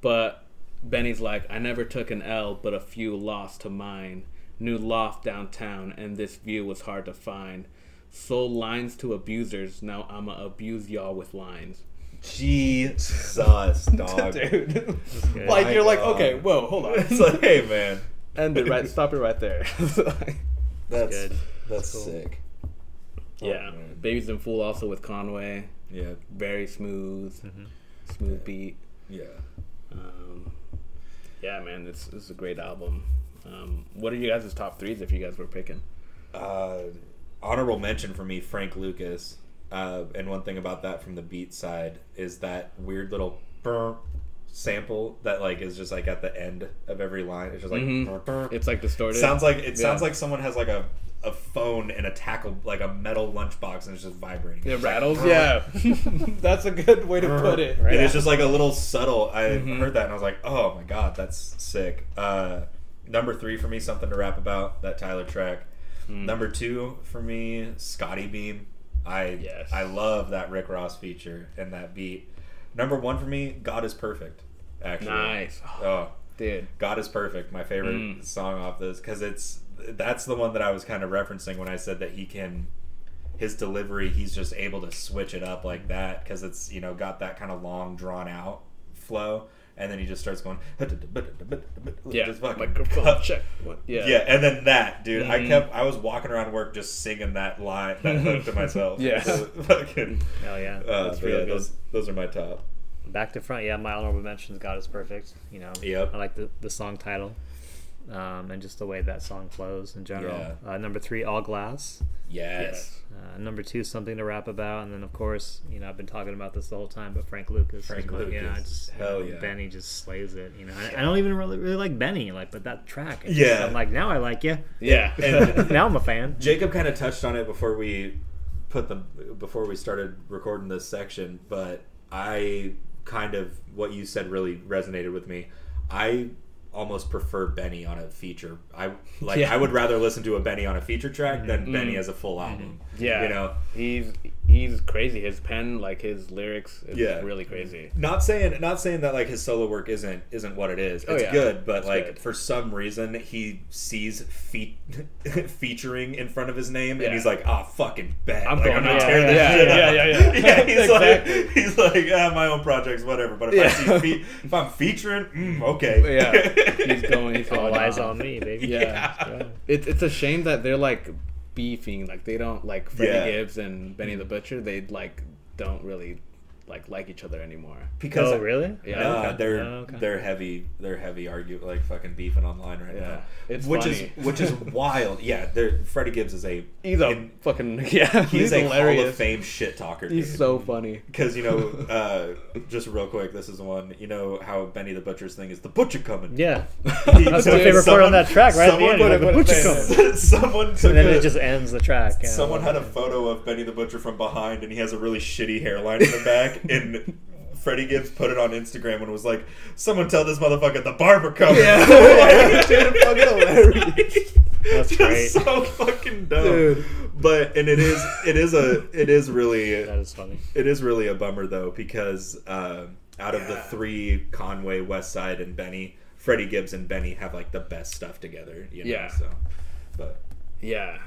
but Benny's like, I never took an L, but a few lost to mine. New loft downtown, and this view was hard to find. Sold lines to abusers, now I'ma abuse y'all with lines. Jesus, dog. Dude. good. like My you're like, God. okay, whoa, hold on. it's like, hey man, End it right stop it right there. that's good. that's Cool. sick. yeah. man. Babies in Fool also with Conway. Yeah, Very smooth. Smooth beat. yeah. Um, yeah, man, this, this is a great album. Um, what are you guys' top threes if you guys were picking? Uh, honorable mention for me, Frank Lucas. Uh, and one thing about that from the beat side is that weird little burr, sample that like is just like at the end of every line. It's just like Mhm. It's like distorted. sounds like it sounds like someone has like a a phone in a tackle like a metal lunchbox and it's just vibrating. It It's like, rattles. Yeah, that's a good way to put it. And it's just like a little subtle. I Mhm. heard that and I was like, oh my god, that's sick. Uh, number three for me, something to rap about. That Tyler track. Hmm. Number two for me, Scottie Beam. I I love that Rick Ross feature and that beat. Number one for me, God is perfect. Actually, Nice. Oh, dude, God is perfect. My favorite Mm. song off this because it's that's the one that I was kind of referencing when I said that he can his delivery he's just able to switch it up like that because it's you know got that kind of long drawn out flow and then he just starts going Yeah, just fucking microphone check. Yeah. yeah and then that dude I Mhm. kept I was walking around work just singing that line that hook to myself Yeah. fucking Hell yeah. uh, That's but real yeah, good. those those are my top Back to front, yeah. My honorable mentions, "God is Perfect." You know, Yep. I like the the song title, um, and just the way that song flows in general. Yeah. Uh, number three, "All Glass." yes Uh, number two, something to rap about, and then of course, you know, I've been talking about this the whole time, but Frank Lucas. Frank you know, Yeah, Lucas. I just, Hell you know, yeah. Benny just slays it. You know, I, I don't even really really like Benny, like, but that track. it's Yeah. I'm like, now I like you. Yeah. And- now I'm a fan. Jacob kind of touched on it before we put the before we started recording this section, but I kind of what you said really resonated with me. I almost prefer Benny on a feature. I like Yeah. I would rather listen to a Benny on a feature track than Mhm. Benny as a full album. Yeah, You know, he's he's crazy. His pen, like his lyrics, is Yeah. really crazy. not saying not saying that like his solo work isn't isn't what it is. It's Oh, yeah. good, but It's like good. for some reason he sees fe- featuring in front of his name Yeah. and he's like, "Ah, fucking bet. I'm like, going I'm gonna out. tear this Yeah, shit yeah, up." yeah, yeah. yeah, he's Exactly. like he's like, ah, my own projects, whatever. But if I see fe- if I'm featuring, mm, okay. Yeah, he's going. He's All going eyes on me, baby. Yeah, Yeah. It's it's a shame that they're like beefing. Like they don't like Freddie Yeah. Gibbs and Benny mm. the Butcher. They like don't really like like each other anymore. because Oh, really? Yeah. Nah, Okay. they're Oh, okay. they're heavy. They're heavy. Argue like fucking beefing online right Yeah. now. It's which funny. is which is wild. Yeah, they're Freddie Gibbs is a He's a in- fucking yeah. he's, He's, a Hall of hilarious. Fame shit talker. He's dude. so funny. Because you know, uh, just real quick, this is one. You know how Benny the Butcher's thing is the butcher coming. Yeah. He- That's my dude, favorite part on someone- that track, right at the someone end. like, the butcher there. comes. someone took And then a- it just ends the track. Someone I had a photo of Benny the Butcher from behind, and he has a really shitty hairline in the back. And Freddie Gibbs put it on Instagram and was like, "Someone tell this motherfucker the barber coming." Yeah. Dude, fucking hilarious. That's Just great. so fucking dumb. Dude. But and it is it is a it is really That is funny. it is really a bummer though because uh, out of the three Conway, West Side, and Benny, Freddie Gibbs and Benny have like the best stuff together. You know? Yeah. So, but Yeah,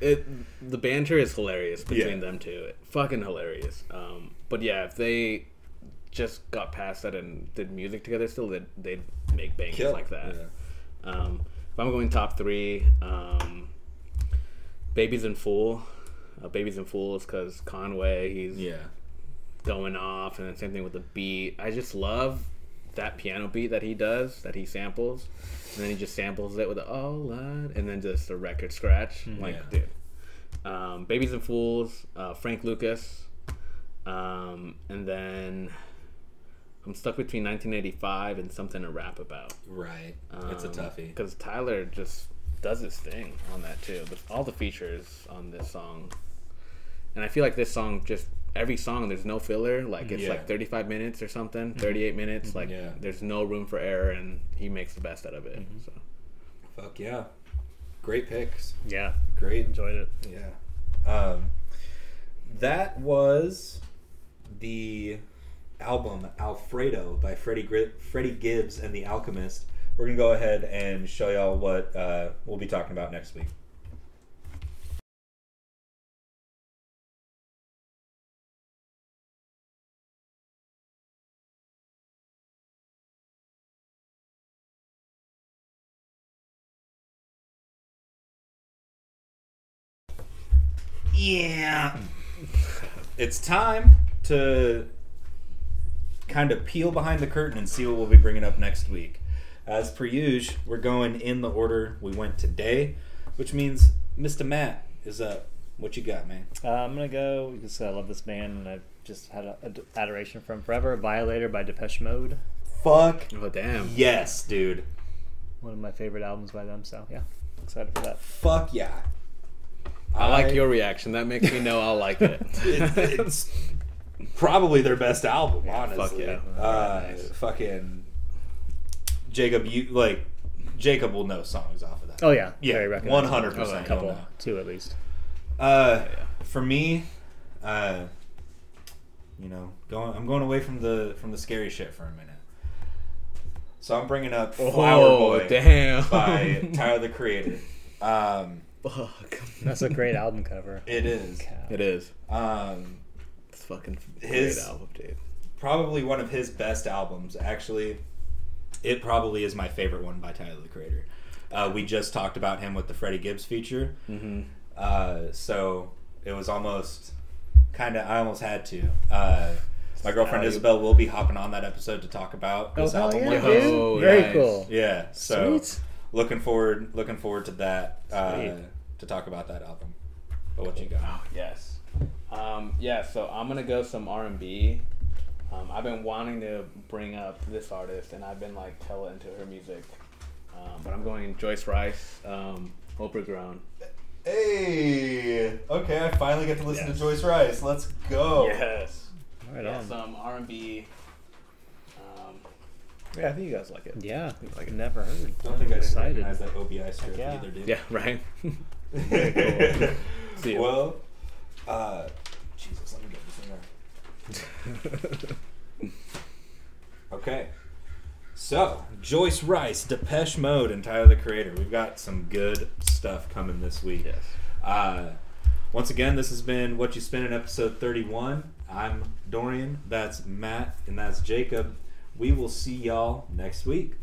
it the banter is hilarious between Yeah. them two. It, fucking hilarious. Um, but yeah, if they just got past that and did music together, still they'd, they'd make bangers Kill. like that. Um, if I'm going top three, um, Babies and Fool. Uh, Babies and Fools because Conway he's yeah, going off, and then same thing with the beat. I just love that piano beat that he does, that he samples, and then he just samples it with the oh, Lord," and then just a record scratch. I'm like, Yeah. dude. Um, Babies and Fools, uh, Frank Lucas, um, and then I'm stuck between 1985 and something to rap about. right. it's a toughie. because Tyler just does his thing on that too. But all the features on this song, and I feel like this song just every song there's no filler. Like it's Yeah. like 35 minutes or something, 38 minutes. Like Yeah. there's no room for error, and he makes the best out of it. So Fuck yeah, great picks. Yeah, Great enjoyed it. Yeah. Um, that was the album Alfredo by Freddie Gri- Freddie Gibbs and the Alchemist. We're gonna go ahead and show y'all what uh, we'll be talking about next week. Yeah. It's time to kind of peel behind the curtain and see what we'll be bringing up next week. As per usual, we're going in the order we went today, which means Mr. Matt is up. What you got, man? Uh, I'm gonna go because I love this band and I've just had a, a adoration from forever. Violator by Depeche Mode. fuck Oh damn. yes, dude. One of my favorite albums by them. So yeah, excited for that. Fuck yeah. I like your reaction. That makes me know I'll like it. it- it's probably their best album, honestly. Fuck yeah. Uh, Nice. Fucking Jacob, you like Jacob will know songs off of that. Oh yeah, yeah, very one recognizable. hundred A percent. couple, two at least. Uh, for me, uh, you know, going I'm going away from the from the scary shit for a minute. So I'm bringing up Flower Oh, Boy damn. by Tyler the Creator. Um, Fuck. That's a great album cover. it is. It is. Um, It's fucking His- great album, dude. probably one of his best albums. Actually, it probably is my favorite one by Tyler the Creator. Uh, we just talked about him with the Freddie Gibbs feature, Mm-hmm. uh, so it was almost kind of I almost had to. Uh, my girlfriend Uh, Isabel will be hopping on that episode to talk about this oh, album yeah, dude. Oh, Very nice. cool. Yeah, so Sweet. looking forward, looking forward to that uh, to talk about that album. But what you got? Yes. Um, yeah, so I'm gonna go some R and B. Um, I've been wanting to bring up this artist, and I've been like tell into her music. Um, but I'm going Joyce Wrice, um, Overgrown. Hey, okay, I finally get to listen Yes. to Joyce Wrice. Let's go. Yes. Right Yeah, on. some R and B. Um, yeah, I think you guys like it. Yeah, like it. never heard. I don't think I didn't Excited. recognize that OBI strip yeah. either, dude. Yeah, right. See ya. Well, uh, Jesus, let me get this in there. Okay. So, Joyce Wrice, Depeche Mode, and Tyler the Creator. We've got some good stuff coming this week. Yes. Uh, once again, this has been Whatchu Spinnin' episode 31. I'm Dorian, that's Matt, and that's Jacob. We will see y'all next week.